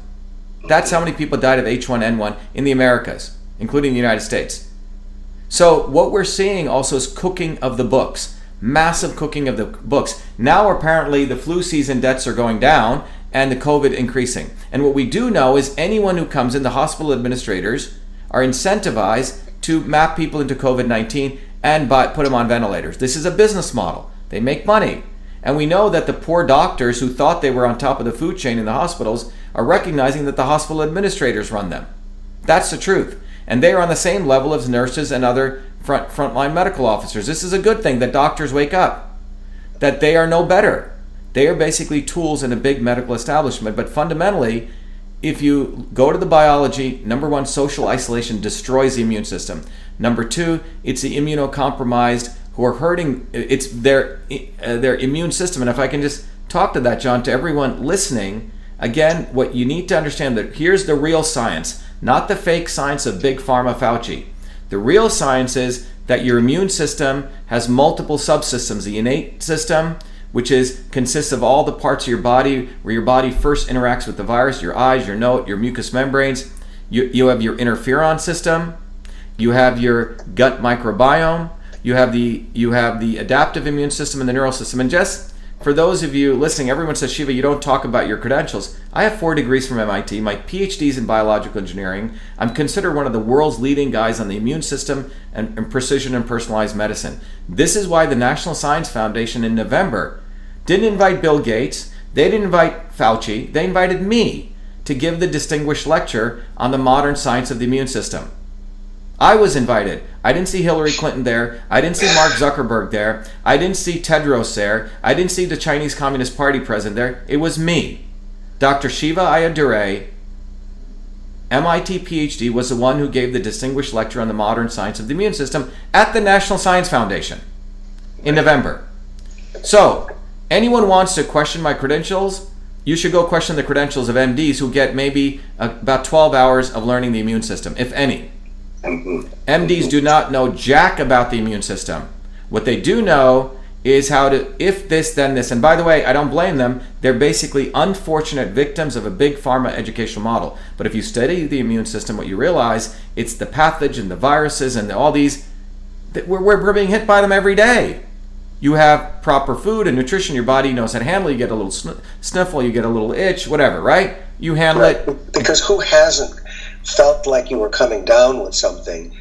Speaker 3: That's how many people died of H1N1 in the Americas, including the United States. So, what we're seeing also is cooking of the books, massive cooking of the books. Now, apparently, the flu season deaths are going down and the COVID increasing. And what we do know is anyone who comes in, the hospital administrators are incentivized to map people into COVID 19 and buy, put them on ventilators. This is a business model. They make money. And we know that the poor doctors who thought they were on top of the food chain in the hospitals are recognizing that the hospital administrators run them. That's the truth. And they are on the same level as nurses and other front frontline medical officers. This is a good thing that doctors wake up. That they are no better. They are basically tools in a big medical establishment, but fundamentally, if you go to the biology, number one, social isolation destroys the immune system. Number two, it's the immunocompromised who are hurting. It's their uh, their immune system. And if I can just talk to that, John, to everyone listening, again, what you need to understand that here's the real science, not the fake science of big pharma Fauci. The real science is that your immune system has multiple subsystems: the innate system, which is consists of all the parts of your body where your body first interacts with the virus, your eyes, your nose, your mucous membranes. You, you have your interferon system, you have your gut microbiome, you have the you have the adaptive immune system and the neural system. And just for those of you listening, everyone says, Shiva, you don't talk about your credentials. I have four degrees from MIT. My PhD is in biological engineering. I'm considered one of the world's leading guys on the immune system and, and precision and personalized medicine. This is why the National Science Foundation in November didn't invite Bill Gates. They didn't invite Fauci. They invited me to give the distinguished lecture on the modern science of the immune system. I was invited. I didn't see Hillary Clinton there. I didn't see Mark Zuckerberg there. I didn't see Tedros there. I didn't see the Chinese Communist Party president there. It was me. Dr. Shiva Ayyadurai, MIT PhD, was the one who gave the distinguished lecture on the modern science of the immune system at the National Science Foundation in November. So, anyone wants to question my credentials, you should go question the credentials of MDs who get maybe about 12 hours of learning the immune system, if any. MDs do not know jack about the immune system. What they do know is how to, if this, then this. And by the way, I don't blame them. They're basically unfortunate victims of a big pharma educational model. But if you study the immune system, what you realize, it's the pathogen, the viruses, and all these, we're, we're being hit by them every day. You have proper food and nutrition, your body knows how to handle. You get a little sniffle, you get a little itch, whatever, right? You handle right. it.
Speaker 4: Because who hasn't felt like you were coming down with something?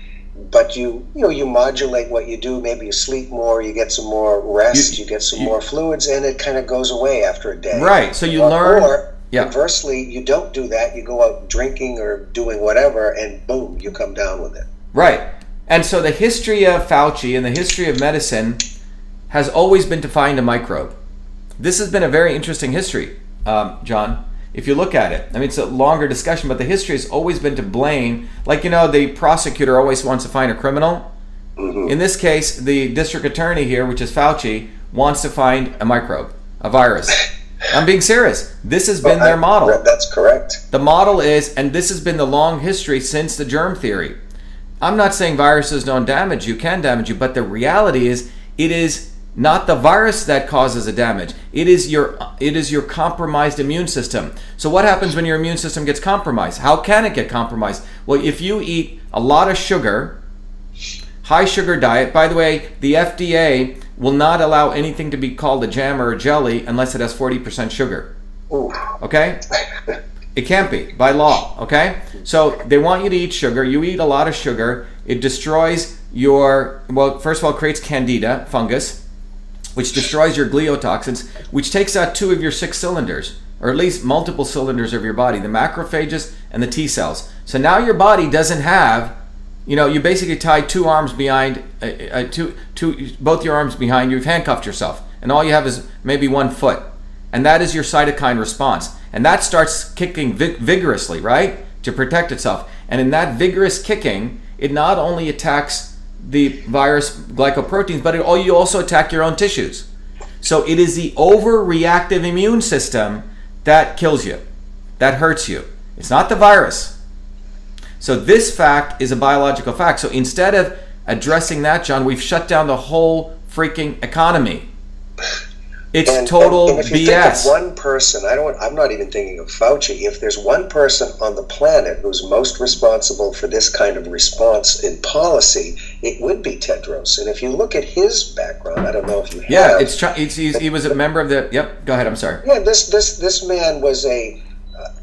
Speaker 4: but you you know you modulate what you do maybe you sleep more you get some more rest you, you get some you, more fluids and it kind of goes away after a day
Speaker 3: right so you or, learn
Speaker 4: or
Speaker 3: Yeah.
Speaker 4: Conversely, you don't do that. You go out drinking or doing whatever, and boom, you come down with it.
Speaker 3: Right. And so the history of Fauci and the history of medicine has always been to find a microbe. This has been a very interesting history, um, John. If you look at it, I mean, it's a longer discussion, but the history has always been to blame. Like, you know, the prosecutor always wants to find a criminal. Mm-hmm. In this case, the district attorney here, which is Fauci, wants to find a microbe, a virus. I'm being serious. This has been their model.
Speaker 4: That's correct.
Speaker 3: The model is, and this has been the long history since the germ theory. I'm not saying viruses don't damage you, can damage you, but the reality is it is not the virus that causes the damage. It is your it is your compromised immune system. So what happens when your immune system gets compromised? How can it get compromised? Well, if you eat a lot of sugar, high sugar diet, by the way, the FDA will not allow anything to be called a jam or a jelly unless it has 40% sugar. Okay? It can't be by law, okay? So they want you to eat sugar. You eat a lot of sugar. It destroys your, well, first of all, it creates candida fungus, which destroys your gliotoxins, which takes out two of your six cylinders, or at least multiple cylinders of your body the macrophages and the T cells. So now your body doesn't have, you know, you basically tie two arms behind, uh, uh, two, two, both your arms behind you, you've handcuffed yourself, and all you have is maybe one foot. And that is your cytokine response. And that starts kicking vig- vigorously, right? To protect itself. And in that vigorous kicking, it not only attacks the virus glycoproteins, but it, oh, you also attack your own tissues. So it is the overreactive immune system that kills you, that hurts you. It's not the virus. So this fact is a biological fact. So instead of addressing that, John, we've shut down the whole freaking economy. It's
Speaker 4: And-
Speaker 3: total
Speaker 4: and, and if you
Speaker 3: BS.
Speaker 4: Think of one person, I don't. I'm not even thinking of Fauci. If there's one person on the planet who's most responsible for this kind of response in policy, it would be Tedros. And if you look at his background, I don't know if you have.
Speaker 3: yeah, it's, it's he's, he was a member of the. Yep, go ahead. I'm sorry.
Speaker 4: Yeah, this this this man was a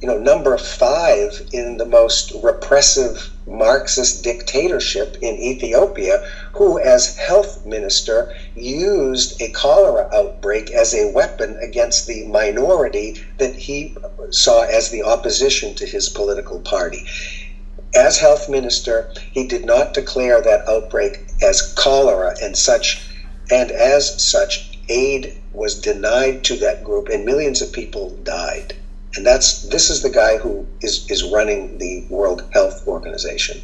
Speaker 4: you know number five in the most repressive Marxist dictatorship in Ethiopia, who, as health minister, used a cholera outbreak as a weapon against the minority that he saw as the opposition to his political party. As health minister, he did not declare that outbreak as cholera and such, and as such, aid was denied to that group, and millions of people died. And that's this is the guy who is, is running the World Health Organization.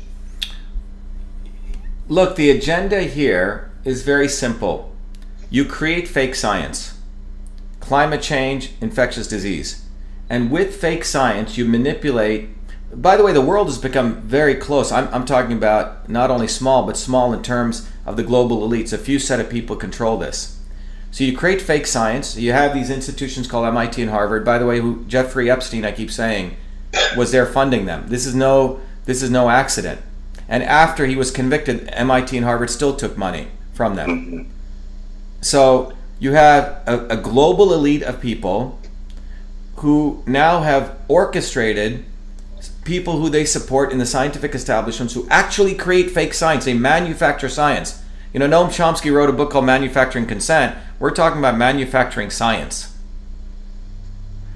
Speaker 3: Look, the agenda here is very simple. You create fake science, climate change, infectious disease. And with fake science, you manipulate. By the way, the world has become very close. I'm, I'm talking about not only small, but small in terms of the global elites. A few set of people control this. So you create fake science. You have these institutions called MIT and Harvard. By the way, who Jeffrey Epstein, I keep saying, was there funding them. This is no this is no accident. And after he was convicted, MIT and Harvard still took money from them. Mm-hmm. So you have a, a global elite of people who now have orchestrated people who they support in the scientific establishments who actually create fake science. They manufacture science. You know, Noam Chomsky wrote a book called Manufacturing Consent. We're talking about manufacturing science.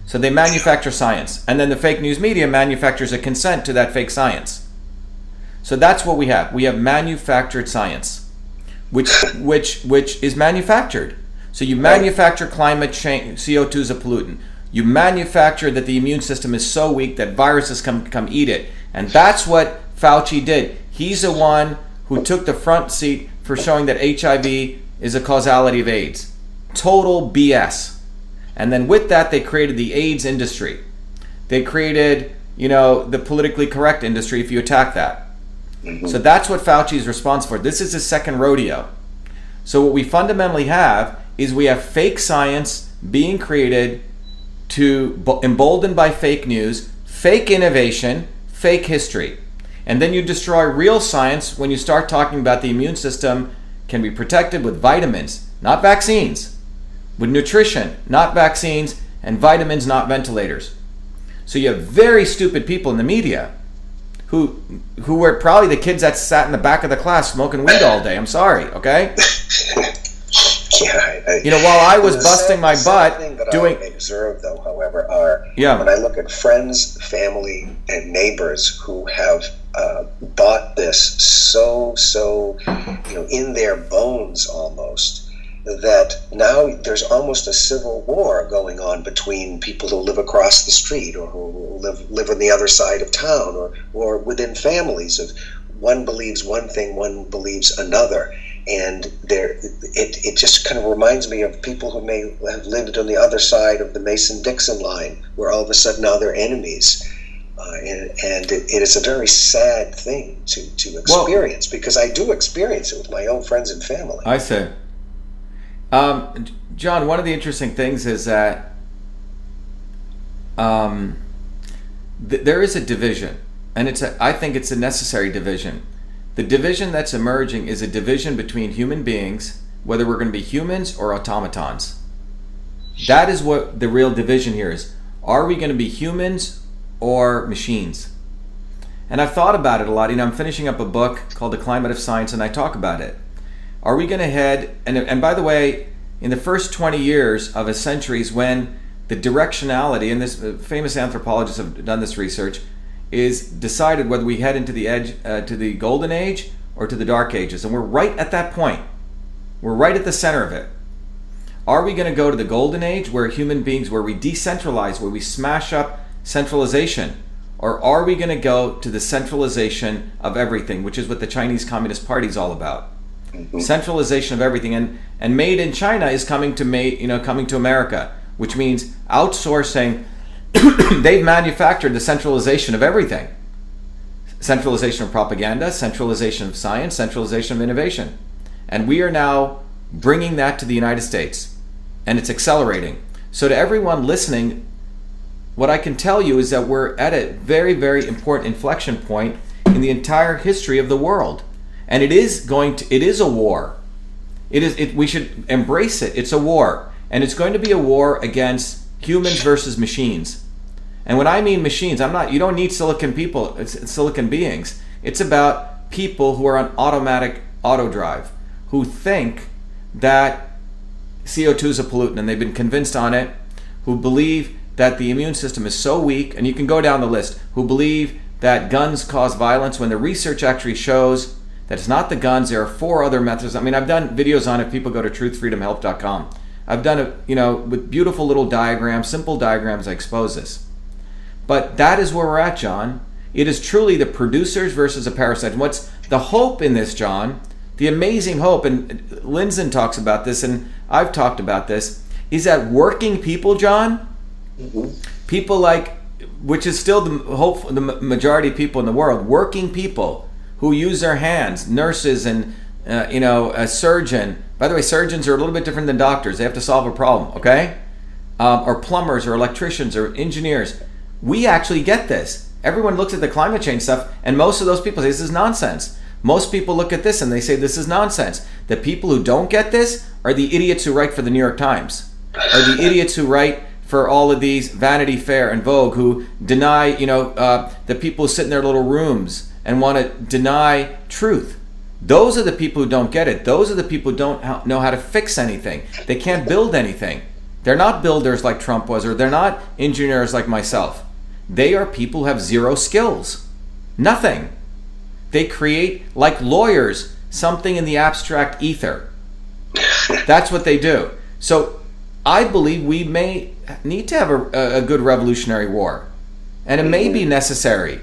Speaker 3: So they manufacture science, and then the fake news media manufactures a consent to that fake science. So that's what we have. We have manufactured science, which which which is manufactured. So you manufacture climate change. CO2 is a pollutant. You manufacture that the immune system is so weak that viruses come come eat it, and that's what Fauci did. He's the one who took the front seat for showing that HIV is a causality of AIDS. Total BS. And then with that, they created the AIDS industry. They created, you know, the politically correct industry if you attack that. Mm-hmm. So that's what Fauci is responsible for. This is his second rodeo. So what we fundamentally have is we have fake science being created to emboldened by fake news, fake innovation, fake history. And then you destroy real science when you start talking about the immune system can be protected with vitamins, not vaccines, with nutrition, not vaccines, and vitamins, not ventilators. So you have very stupid people in the media who who were probably the kids that sat in the back of the class smoking weed all day. I'm sorry, okay?
Speaker 4: Yeah, I,
Speaker 3: You know, while I was busting
Speaker 4: sad-
Speaker 3: my butt
Speaker 4: thing that
Speaker 3: doing-
Speaker 4: I observe, though, however, are
Speaker 3: Yeah.
Speaker 4: when I look at friends, family, and neighbors who have uh, bought this so so you know in their bones almost that now there's almost a civil war going on between people who live across the street or who live live on the other side of town or or within families of one believes one thing, one believes another, and there it, it just kind of reminds me of people who may have lived on the other side of the Mason Dixon line, where all of a sudden now they're enemies. Uh, and and it, it is a very sad thing to, to experience because I do experience it with my own friends and family.
Speaker 3: I see. Um, John, one of the interesting things is that um, th- there is a division, and it's a, I think it's a necessary division. The division that's emerging is a division between human beings, whether we're going to be humans or automatons. That is what the real division here is. Are we going to be humans or machines? And I've thought about it a lot. You know, I'm finishing up a book called The Climate of Science, and I talk about it. Are we going to head, and, and by the way, in the first 20 years of a century is when the directionality, and this uh, famous anthropologists have done this research, is decided whether we head into the edge, uh, to the golden age or to the dark ages. And we're right at that point. We're right at the center of it. Are we going to go to the golden age where human beings, where we decentralize, where we smash up centralization? Or are we going to go to the centralization of everything, which is what the Chinese Communist Party is all about? Mm-hmm. Centralization of everything, and and made in China is coming to made you know coming to America, which means outsourcing. they've manufactured the centralization of everything. Centralization of propaganda, centralization of science, centralization of innovation, and we are now bringing that to the United States, and it's accelerating. So to everyone listening, what I can tell you is that we're at a very, very important inflection point in the entire history of the world. And it is going to it is a war. It is it we should embrace it. It's a war. And it's going to be a war against humans versus machines. And when I mean machines, I'm not you don't need silicon people, it's, it's silicon beings. It's about people who are on automatic auto drive, who think that CO2 is a pollutant and they've been convinced on it, who believe that the immune system is so weak, and you can go down the list, who believe that guns cause violence when the research actually shows that it's not the guns, there are four other methods. I mean, I've done videos on it, people go to truthfreedomhealth.com. I've done it, you know, with beautiful little diagrams, simple diagrams, I expose this. But that is where we're at, John. It is truly the producers versus the parasites. What's the hope in this, John? The amazing hope, and Lindzen talks about this, and I've talked about this, is that working people, John, people like, which is still the hope, the majority of people in the world, working people who use their hands, nurses and uh, you know a surgeon. By the way, surgeons are a little bit different than doctors. They have to solve a problem, okay? Um, or plumbers, or electricians, or engineers. We actually get this. Everyone looks at the climate change stuff, and most of those people say this is nonsense. Most people look at this and they say this is nonsense. The people who don't get this are the idiots who write for the New York Times, are the idiots who write for all of these Vanity Fair and Vogue, who deny, you know, uh, the people who sit in their little rooms and want to deny truth. Those are the people who don't get it. Those are the people who don't know how to fix anything. They can't build anything. They're not builders like Trump was, or they're not engineers like myself. They are people who have zero skills. Nothing. They create, like lawyers, something in the abstract ether. That's what they do. So I believe we may need to have a, a good revolutionary war. And it may be mm. necessary.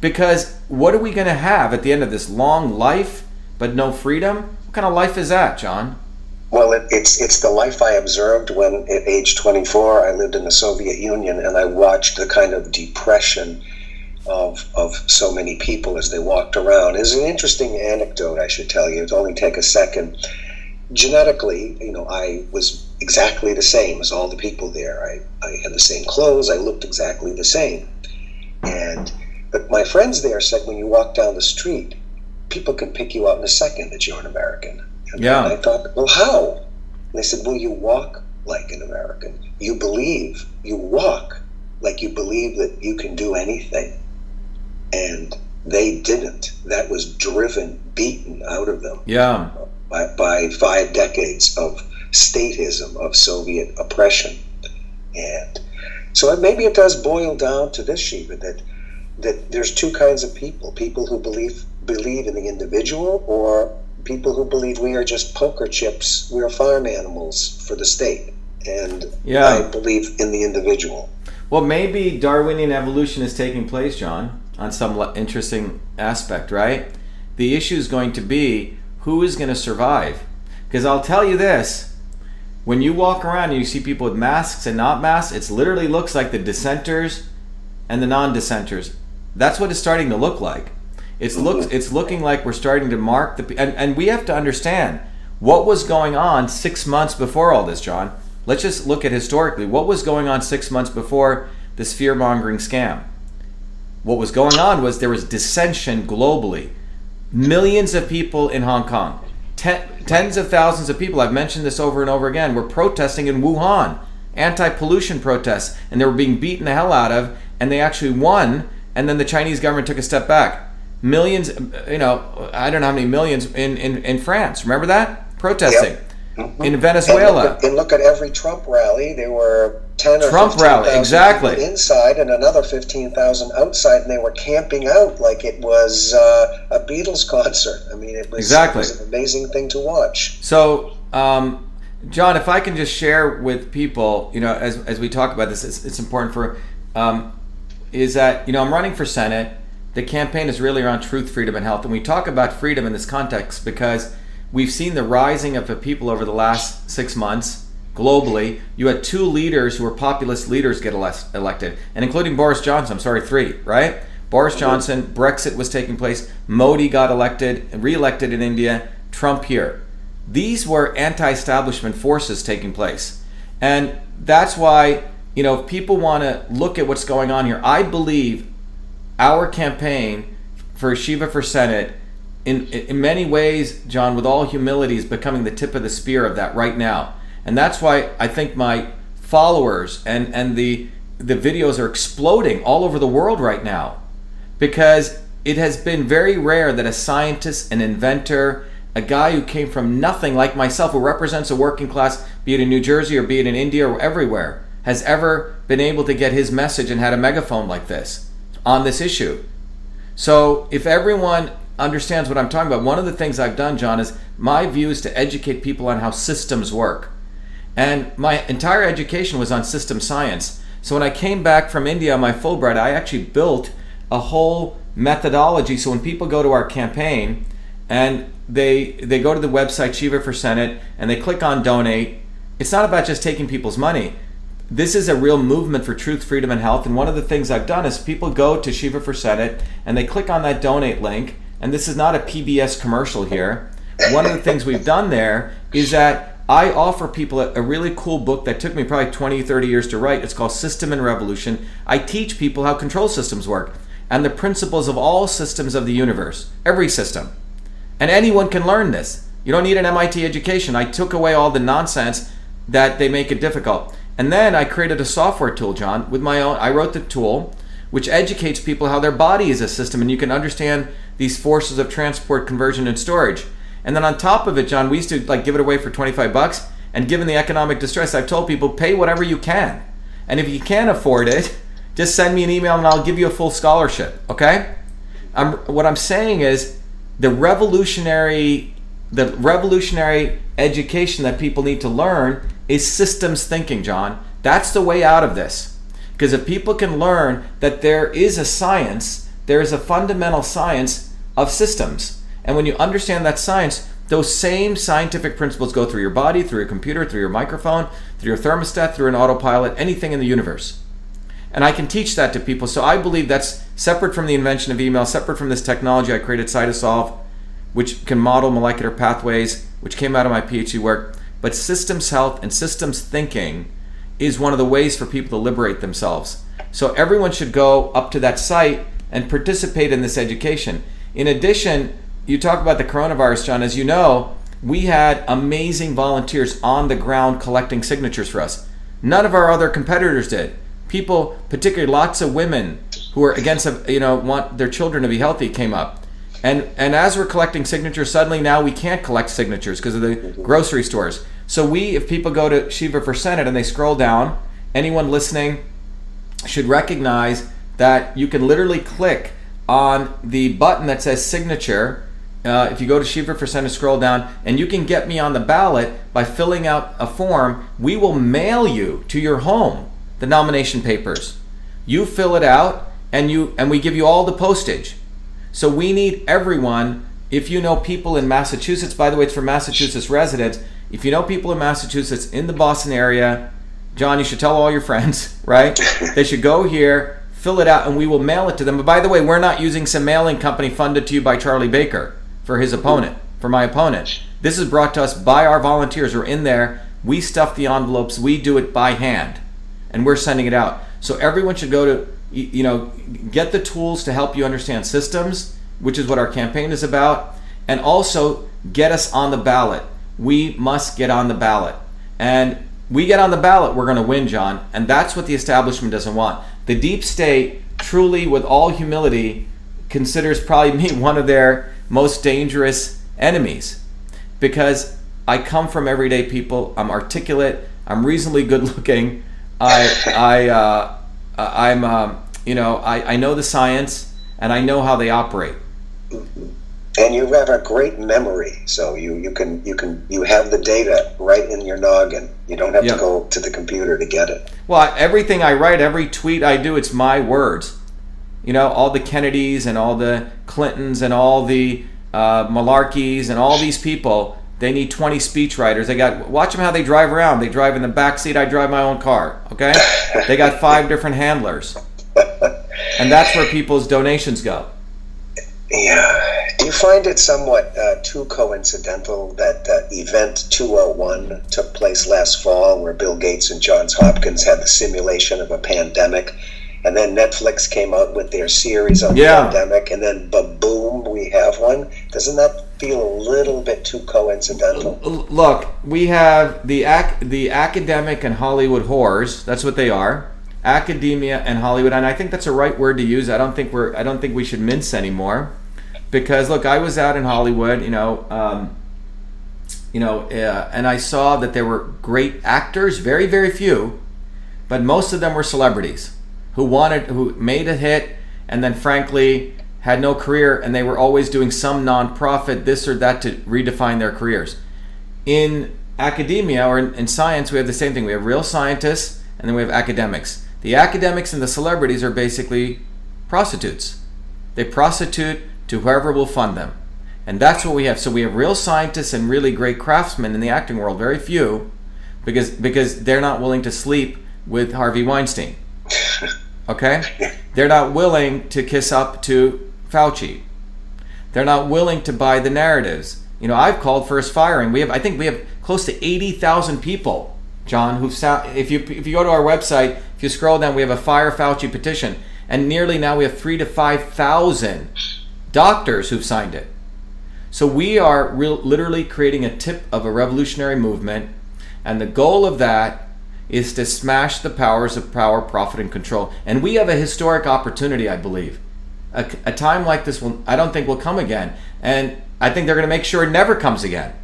Speaker 3: Because what are we going to have at the end of this long life but no freedom? What kind of life is that, John?
Speaker 4: Well, it, it's it's the life I observed when, at age 24, I lived in the Soviet Union, and I watched the kind of depression of of so many people as they walked around. It's an interesting anecdote, I should tell you. It'll only take a second. Genetically, you know, I was exactly the same as all the people there. I, I had the same clothes. I looked exactly the same. And but my friends there said when you walk down the street, people can pick you out in a second that you're an American. And
Speaker 3: Yeah.
Speaker 4: I thought, well, how? And they said, well, you walk like an American. You believe. You walk like you believe that you can do anything. And they didn't. That was driven, beaten out of them
Speaker 3: Yeah.
Speaker 4: by, by five decades of statism of Soviet oppression. And so maybe it does boil down to this, Shiva, that that there's two kinds of people: people who believe believe in the individual, or people who believe we are just poker chips, we are farm animals for the state. And
Speaker 3: Yeah.
Speaker 4: I believe in the individual.
Speaker 3: Well, maybe Darwinian evolution is taking place, John, on some interesting aspect, right? The issue is going to be who is going to survive. Because I'll tell you this when you walk around and you see people with masks and not masks, it literally looks like the dissenters and the non dissenters. That's what it's starting to look like. It's looks mm-hmm. it's looking like we're starting to mark the and, and we have to understand what was going on six months before all this, John. Let's just look at historically what was going on six months before this fear mongering scam. What was going on was there was dissension globally. Millions of people in Hong Kong, ten, tens of thousands of people, I've mentioned this over and over again, were protesting in Wuhan, anti pollution protests, and they were being beaten the hell out of, and they actually won, and then the Chinese government took a step back. Millions, you know, I don't know how many millions in, in, in France. Remember that? Protesting. In
Speaker 4: And
Speaker 3: Venezuela.
Speaker 4: look, at, and look at every Trump rally. There were ten or
Speaker 3: Trump
Speaker 4: 15,000
Speaker 3: rally, exactly.
Speaker 4: inside, and another fifteen thousand outside, and they were camping out like it was uh, a Beatles concert. I mean, it was,
Speaker 3: Exactly.
Speaker 4: it was an amazing thing to watch.
Speaker 3: So, um, John, if I can just share with people, you know, as, as we talk about this, it's, it's important for, um, is that, you know, I'm running for Senate. The campaign is really around truth, freedom, and health. And we talk about freedom in this context because we've seen the rising of the people over the last six months globally. You had two leaders who were populist leaders get elect- elected, and including Boris Johnson. I'm sorry, three, right? Boris Johnson, Brexit was taking place, Modi got elected, re-elected in India, Trump here. These were anti-establishment forces taking place. And that's why, you know, if people want to look at what's going on here, I believe our campaign for Shiva for Senate, in, in many ways, John, with all humility, is becoming the tip of the spear of that right now. And that's why I think my followers and, and the, the videos are exploding all over the world right now because it has been very rare that a scientist, an inventor, a guy who came from nothing like myself, who represents a working class, be it in New Jersey or be it in India or everywhere, has ever been able to get his message and had a megaphone like this on this issue. So if everyone understands what I'm talking about, one of the things I've done, John, is my view is to educate people on how systems work. And my entire education was on system science. So when I came back from India on my Fulbright, I actually built a whole methodology. So when people go to our campaign and they they go to the website Shiva for Senate and they click on donate, it's not about just taking people's money. This is a real movement for truth, freedom, and health. And one of the things I've done is people go to Shiva for Senate and they click on that donate link. And this is not a PBS commercial here. One of the things we've done there is that I offer people a, a really cool book that took me probably 20, 30 years to write. It's called System and Revolution. I teach people how control systems work and the principles of all systems of the universe, every system. And anyone can learn this. You don't need an MIT education. I took away all the nonsense that they make it difficult. And then I created a software tool, John, with my own. I wrote the tool which educates people how their body is a system and you can understand these forces of transport, conversion, and storage. And then on top of it, John, we used to like give it away for 25 bucks. And given the economic distress, I've told people pay whatever you can. And if you can't afford it, just send me an email and I'll give you a full scholarship. Okay? I'm, what I'm saying is the revolutionary the revolutionary education that people need to learn is systems thinking, John. That's the way out of this. Because if people can learn that there is a science, there is a fundamental science of systems. And when you understand that science, those same scientific principles go through your body, through your computer, through your microphone, through your thermostat, through an autopilot, anything in the universe. And I can teach that to people. So I believe that's separate from the invention of email, separate from this technology I created, Cytosolve, which can model molecular pathways, which came out of my PhD work. But systems health and systems thinking is one of the ways for people to liberate themselves. So everyone should go up to that site and participate in this education. In addition, you talk about the coronavirus, John. As you know, we had amazing volunteers on the ground collecting signatures for us. None of our other competitors did. People, particularly lots of women who are against, you know, want their children to be healthy, came up. And and as we're collecting signatures, suddenly now we can't collect signatures because of the grocery stores. So we, if people go to Shiva for Senate and they scroll down, anyone listening should recognize that you can literally click on the button that says signature. Uh, if you go to Shiva for Senate, scroll down, and you can get me on the ballot by filling out a form. We will mail you to your home the nomination papers. You fill it out, and you and we give you all the postage. So we need everyone. If you know people in Massachusetts, by the way, it's for Massachusetts residents. If you know people in Massachusetts in the Boston area, John, you should tell all your friends, right? they should go here, fill it out, and we will mail it to them. But by the way, we're not using some mailing company funded to you by Charlie Baker for his opponent, for my opponent. This is brought to us by our volunteers. We're in there. We stuff the envelopes. We do it by hand, and we're sending it out. So everyone should go to, you know, get the tools to help you understand systems, which is what our campaign is about, and also get us on the ballot. We must get on the ballot. And we get on the ballot, we're going to win, John. And that's what the establishment doesn't want. The deep state, truly, with all humility, considers probably me one of their most dangerous enemies because I come from everyday people. I'm articulate. I'm reasonably good looking. I, I, uh, I'm, um, you know, I, I know the science and I know how they operate.
Speaker 4: And you have a great memory, so you, you can you can you have the data right in your noggin. You don't have
Speaker 3: Yeah.
Speaker 4: to go to the computer to get it.
Speaker 3: Well, everything I write, every tweet I do, it's my words. You know, all the Kennedys and all the Clintons and all the uh, Malarkeys and all these people, they need 20 speechwriters. They got watch them how they drive around. They drive in the back seat. I drive my own car. Okay, they got five different handlers, and that's where people's donations go.
Speaker 4: Yeah. Do you find it somewhat uh, too coincidental that uh, Event 201 took place last fall, where Bill Gates and Johns Hopkins had the simulation of a pandemic, and then Netflix came out with their series on
Speaker 3: Yeah.
Speaker 4: the pandemic, and then boom, we have one? Doesn't that feel a little bit too coincidental?
Speaker 3: Look, we have the ac- the academic and Hollywood whores. That's what they are. Academia and Hollywood, and I think that's a right word to use. I don't think we're. I don't think we should mince anymore, because look, I was out in Hollywood, you know, um, you know, uh, and I saw that there were great actors, very very few, but most of them were celebrities who wanted, who made a hit, and then frankly had no career, and they were always doing some nonprofit, this or that, to redefine their careers in academia or in, in science, we have the same thing. We have real scientists and then we have academics. The academics and the celebrities are basically prostitutes. They prostitute to whoever will fund them. And that's what we have. So we have real scientists and really great craftsmen in the acting world, very few, because because they're not willing to sleep with Harvey Weinstein. Okay? They're not willing to kiss up to Fauci. They're not willing to buy the narratives. You know, I've called first firing. We have, I think, we have close to eighty thousand people, John. Who've if you if you go to our website, if you scroll down, we have a fire Fauci petition, and nearly now we have three to five thousand doctors who've signed it. So we are real, literally creating a tip of a revolutionary movement, and the goal of that is to smash the powers of power, profit, and control. And we have a historic opportunity, I believe. A, a time like this will, I don't think, will come again, and I think they're going to make sure it never comes again.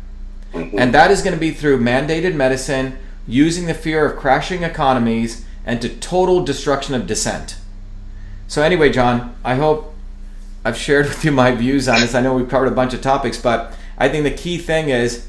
Speaker 3: Mm-hmm. And that is going to be through mandated medicine, using the fear of crashing economies, and to total destruction of dissent. So anyway, John, I hope I've shared with you my views on this. I know we've covered a bunch of topics, but I think the key thing is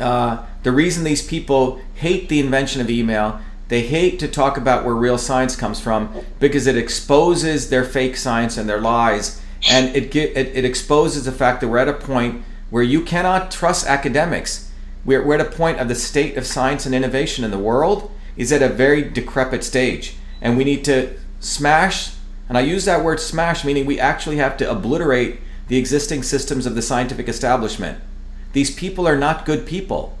Speaker 3: uh, the reason these people hate the invention of email. They hate to talk about where real science comes from because it exposes their fake science and their lies, and it ge- it, it exposes the fact that we're at a point where you cannot trust academics. We're, we're at a point of the state of science and innovation in the world is at a very decrepit stage, and we need to smash. And I use that word smash, meaning we actually have to obliterate the existing systems of the scientific establishment. These people are not good people.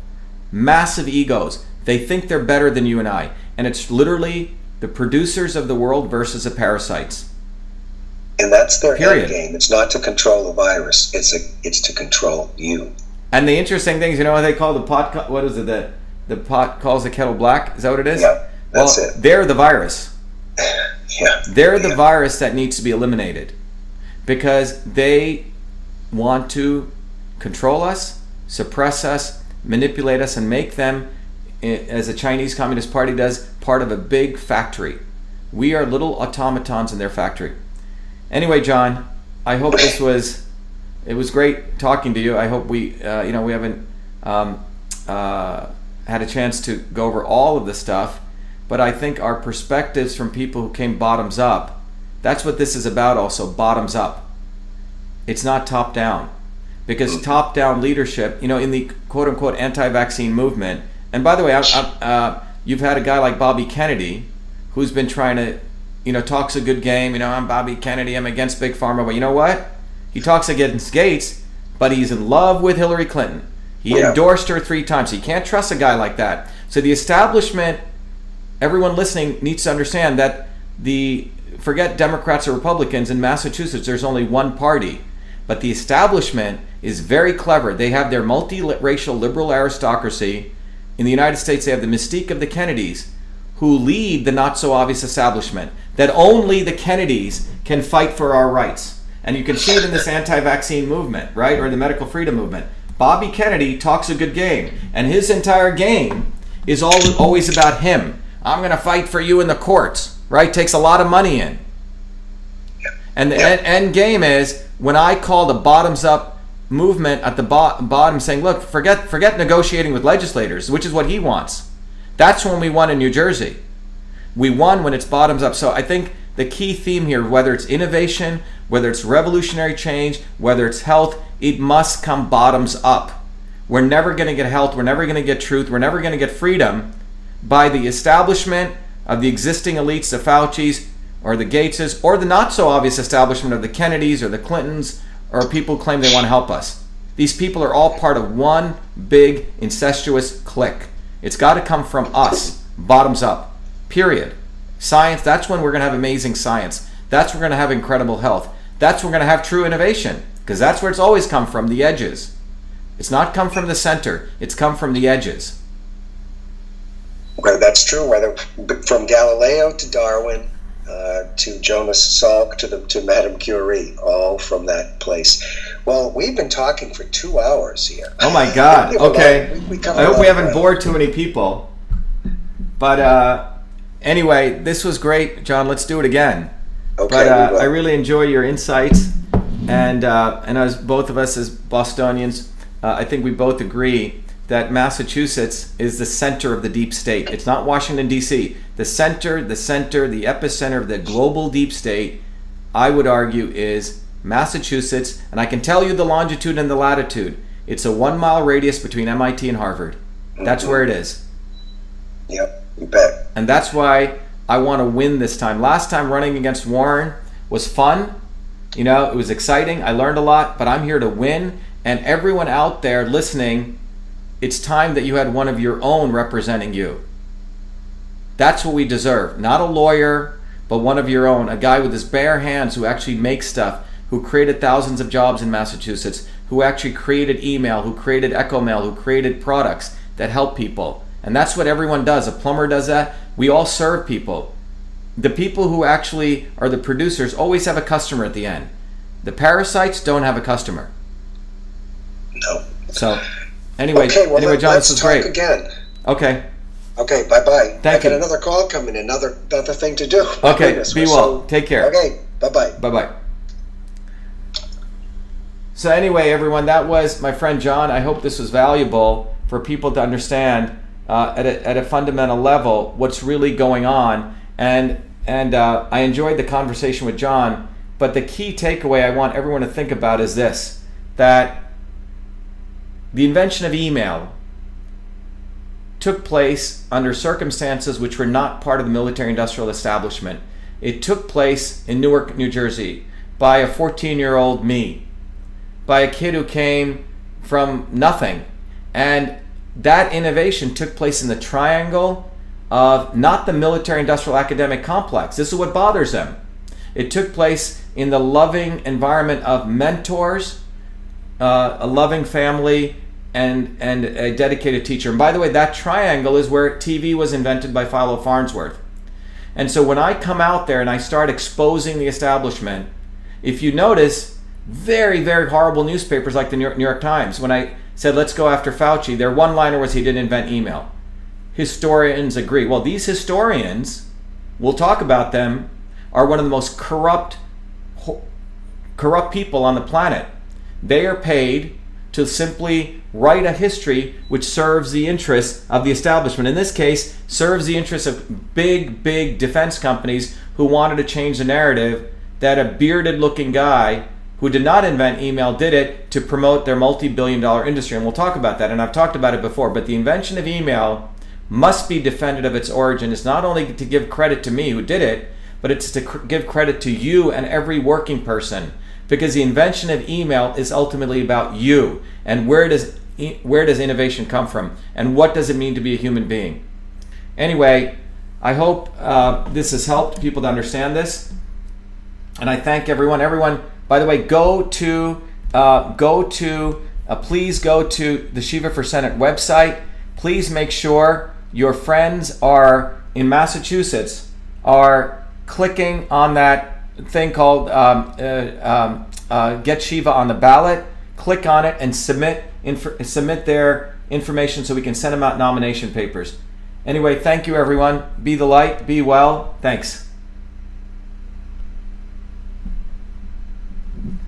Speaker 3: Massive egos. They think they're better than you and I. And it's literally the producers of the world versus the parasites.
Speaker 4: And that's their
Speaker 3: Period.
Speaker 4: end game. It's not to control the virus. It's a it's to control you.
Speaker 3: And the interesting thing is, you know what they call the pot? What is it? The the pot calls the kettle black. Is that what it is?
Speaker 4: Yeah, that's
Speaker 3: well,
Speaker 4: it.
Speaker 3: they're the virus.
Speaker 4: Yeah.
Speaker 3: They're the
Speaker 4: Yeah.
Speaker 3: virus that needs to be eliminated because they want to control us, suppress us, manipulate us, and make them, as the Chinese Communist Party does, part of a big factory. We are little automatons in their factory. Anyway, John, I hope this was it was great talking to you. I hope we uh, you know we haven't um, uh, had a chance to go over all of the stuff, but I think our perspectives from people who came bottoms up. That's what this is about. Also, bottoms up. It's not top down, because top down leadership, you know, in the quote unquote anti-vaccine movement. And by the way, I, I, uh, you've had a guy like Bobby Kennedy who's been trying to, you know, talks a good game. You know, I'm Bobby Kennedy. I'm against big pharma, but you know what? He talks against Gates, but he's in love with Hillary Clinton. He
Speaker 4: Yeah.
Speaker 3: endorsed her three times. He can't trust a guy like that. So the establishment, everyone listening needs to understand that the forget Democrats or Republicans in Massachusetts. There's only one party, but the establishment is very clever. They have their multiracial liberal aristocracy. In the United States, they have the mystique of the Kennedys, who lead the not so obvious establishment. That only the Kennedys can fight for our rights. And you can see it in this anti vaccine movement, right? Or the medical freedom movement. Bobby Kennedy talks a good game, and his entire game is all, always about him. I'm going to fight for you in the courts, right? Takes a lot of money in. And the end, end game is when I call the bottoms up movement at the bo- bottom saying, look, forget, forget negotiating with legislators, which is what he wants. That's when we won in New Jersey. We won when it's bottoms up. So I think the key theme here, whether it's innovation, whether it's revolutionary change, whether it's health, it must come bottoms up. We're never going to get health, we're never going to get truth, we're never going to get freedom by the establishment of the existing elites, the Fauci's or the Gateses, or the not so obvious establishment of the Kennedys or the Clintons, or people who claim they want to help us. These people are all part of one big incestuous clique. It's got to come from us, bottoms up. Period. Science, that's when we're going to have amazing science. That's when we're going to have incredible health. That's when we're going to have true innovation, because that's where it's always come from the edges. It's not come from the center, it's come from the edges.
Speaker 4: Well, that's true. Whether from Galileo to Darwin uh, to Jonas Salk to the to Madame Curie, all from that place. Well, we've been talking for two hours here.
Speaker 3: Oh my God.
Speaker 4: We have a lot-
Speaker 3: Okay.
Speaker 4: we- we
Speaker 3: I hope we haven't bored too many people. But uh, anyway, this was great, John. Let's do it again.
Speaker 4: Okay,
Speaker 3: But uh. I really enjoy your insights, and uh, and as both of us as Bostonians, uh, I think we both agree that Massachusetts is the center of the deep state. It's not Washington D.C. The center, the center, the epicenter of the global deep state. I would argue is Massachusetts, and I can tell you the longitude and the latitude. It's a one mile radius between MIT and Harvard. That's where it is.
Speaker 4: Yep, you bet.
Speaker 3: And that's why I want to win this time. Last time running against Warren was fun. You know, it was exciting. I learned a lot, but I'm here to win. And everyone out there listening, it's time that you had one of your own representing you. That's what we deserve. Not a lawyer, but one of your own. A guy with his bare hands who actually makes stuff, who created thousands of jobs in Massachusetts, who actually created email, who created Echo Mail, who created products that help people. And that's what everyone does. A plumber does that. We all serve people. The people who actually are the producers always have a customer at the end. The parasites don't have a customer.
Speaker 4: No.
Speaker 3: So, anyway,
Speaker 4: Okay, well,
Speaker 3: anyway, John,
Speaker 4: let's
Speaker 3: this was
Speaker 4: talk
Speaker 3: great.
Speaker 4: again.
Speaker 3: Okay,
Speaker 4: Okay, bye bye.
Speaker 3: Thank
Speaker 4: I got another call coming, another another thing to do. My
Speaker 3: Okay,
Speaker 4: goodness,
Speaker 3: be well. Take care.
Speaker 4: Okay, bye bye.
Speaker 3: bye bye. So, anyway, everyone, that was my friend John. I hope this was valuable for people to understand uh, at, a, at a fundamental level what's really going on. And, and uh, I enjoyed the conversation with John. But the key takeaway I want everyone to think about is this that the invention of email took place under circumstances which were not part of the military industrial establishment. It took place in Newark, New Jersey, by a 14 year old me, by a kid who came from nothing. And that innovation took place in the triangle of not the military industrial academic complex. This is what bothers them. It took place in the loving environment of mentors, uh, a loving family, and and a dedicated teacher. And by the way, that triangle is where TV was invented by Philo Farnsworth. And so when I come out there and I start exposing the establishment, if you notice, very, very horrible newspapers like the New York, New York Times, when I said, let's go after Fauci, their one liner was he didn't invent email. Historians agree. Well, these historians, we'll talk about them, are one of the most corrupt, corrupt people on the planet. They are paid to simply write a history which serves the interests of the establishment. In this case, serves the interests of big, big defense companies who wanted to change the narrative that a bearded looking guy who did not invent email did it to promote their multi billion dollar industry. And we'll talk about that. And I've talked about it before. But the invention of email must be defended of its origin. It's not only to give credit to me who did it, but it's to give credit to you and every working person. Because the invention of email is ultimately about you and where does where does innovation come from and what does it mean to be a human being. Anyway, I hope uh, this has helped people to understand this, and I thank everyone. Everyone by the way, go to uh, go to uh, please go to the Shiva for Senate website. Please make sure your friends are in Massachusetts are clicking on that thing called um, uh, um, uh, Get Shiva on the ballot. Click on it and submit inf- submit their information so we can send them out nomination papers. Anyway, thank you everyone. Be the light. Be well. Thanks.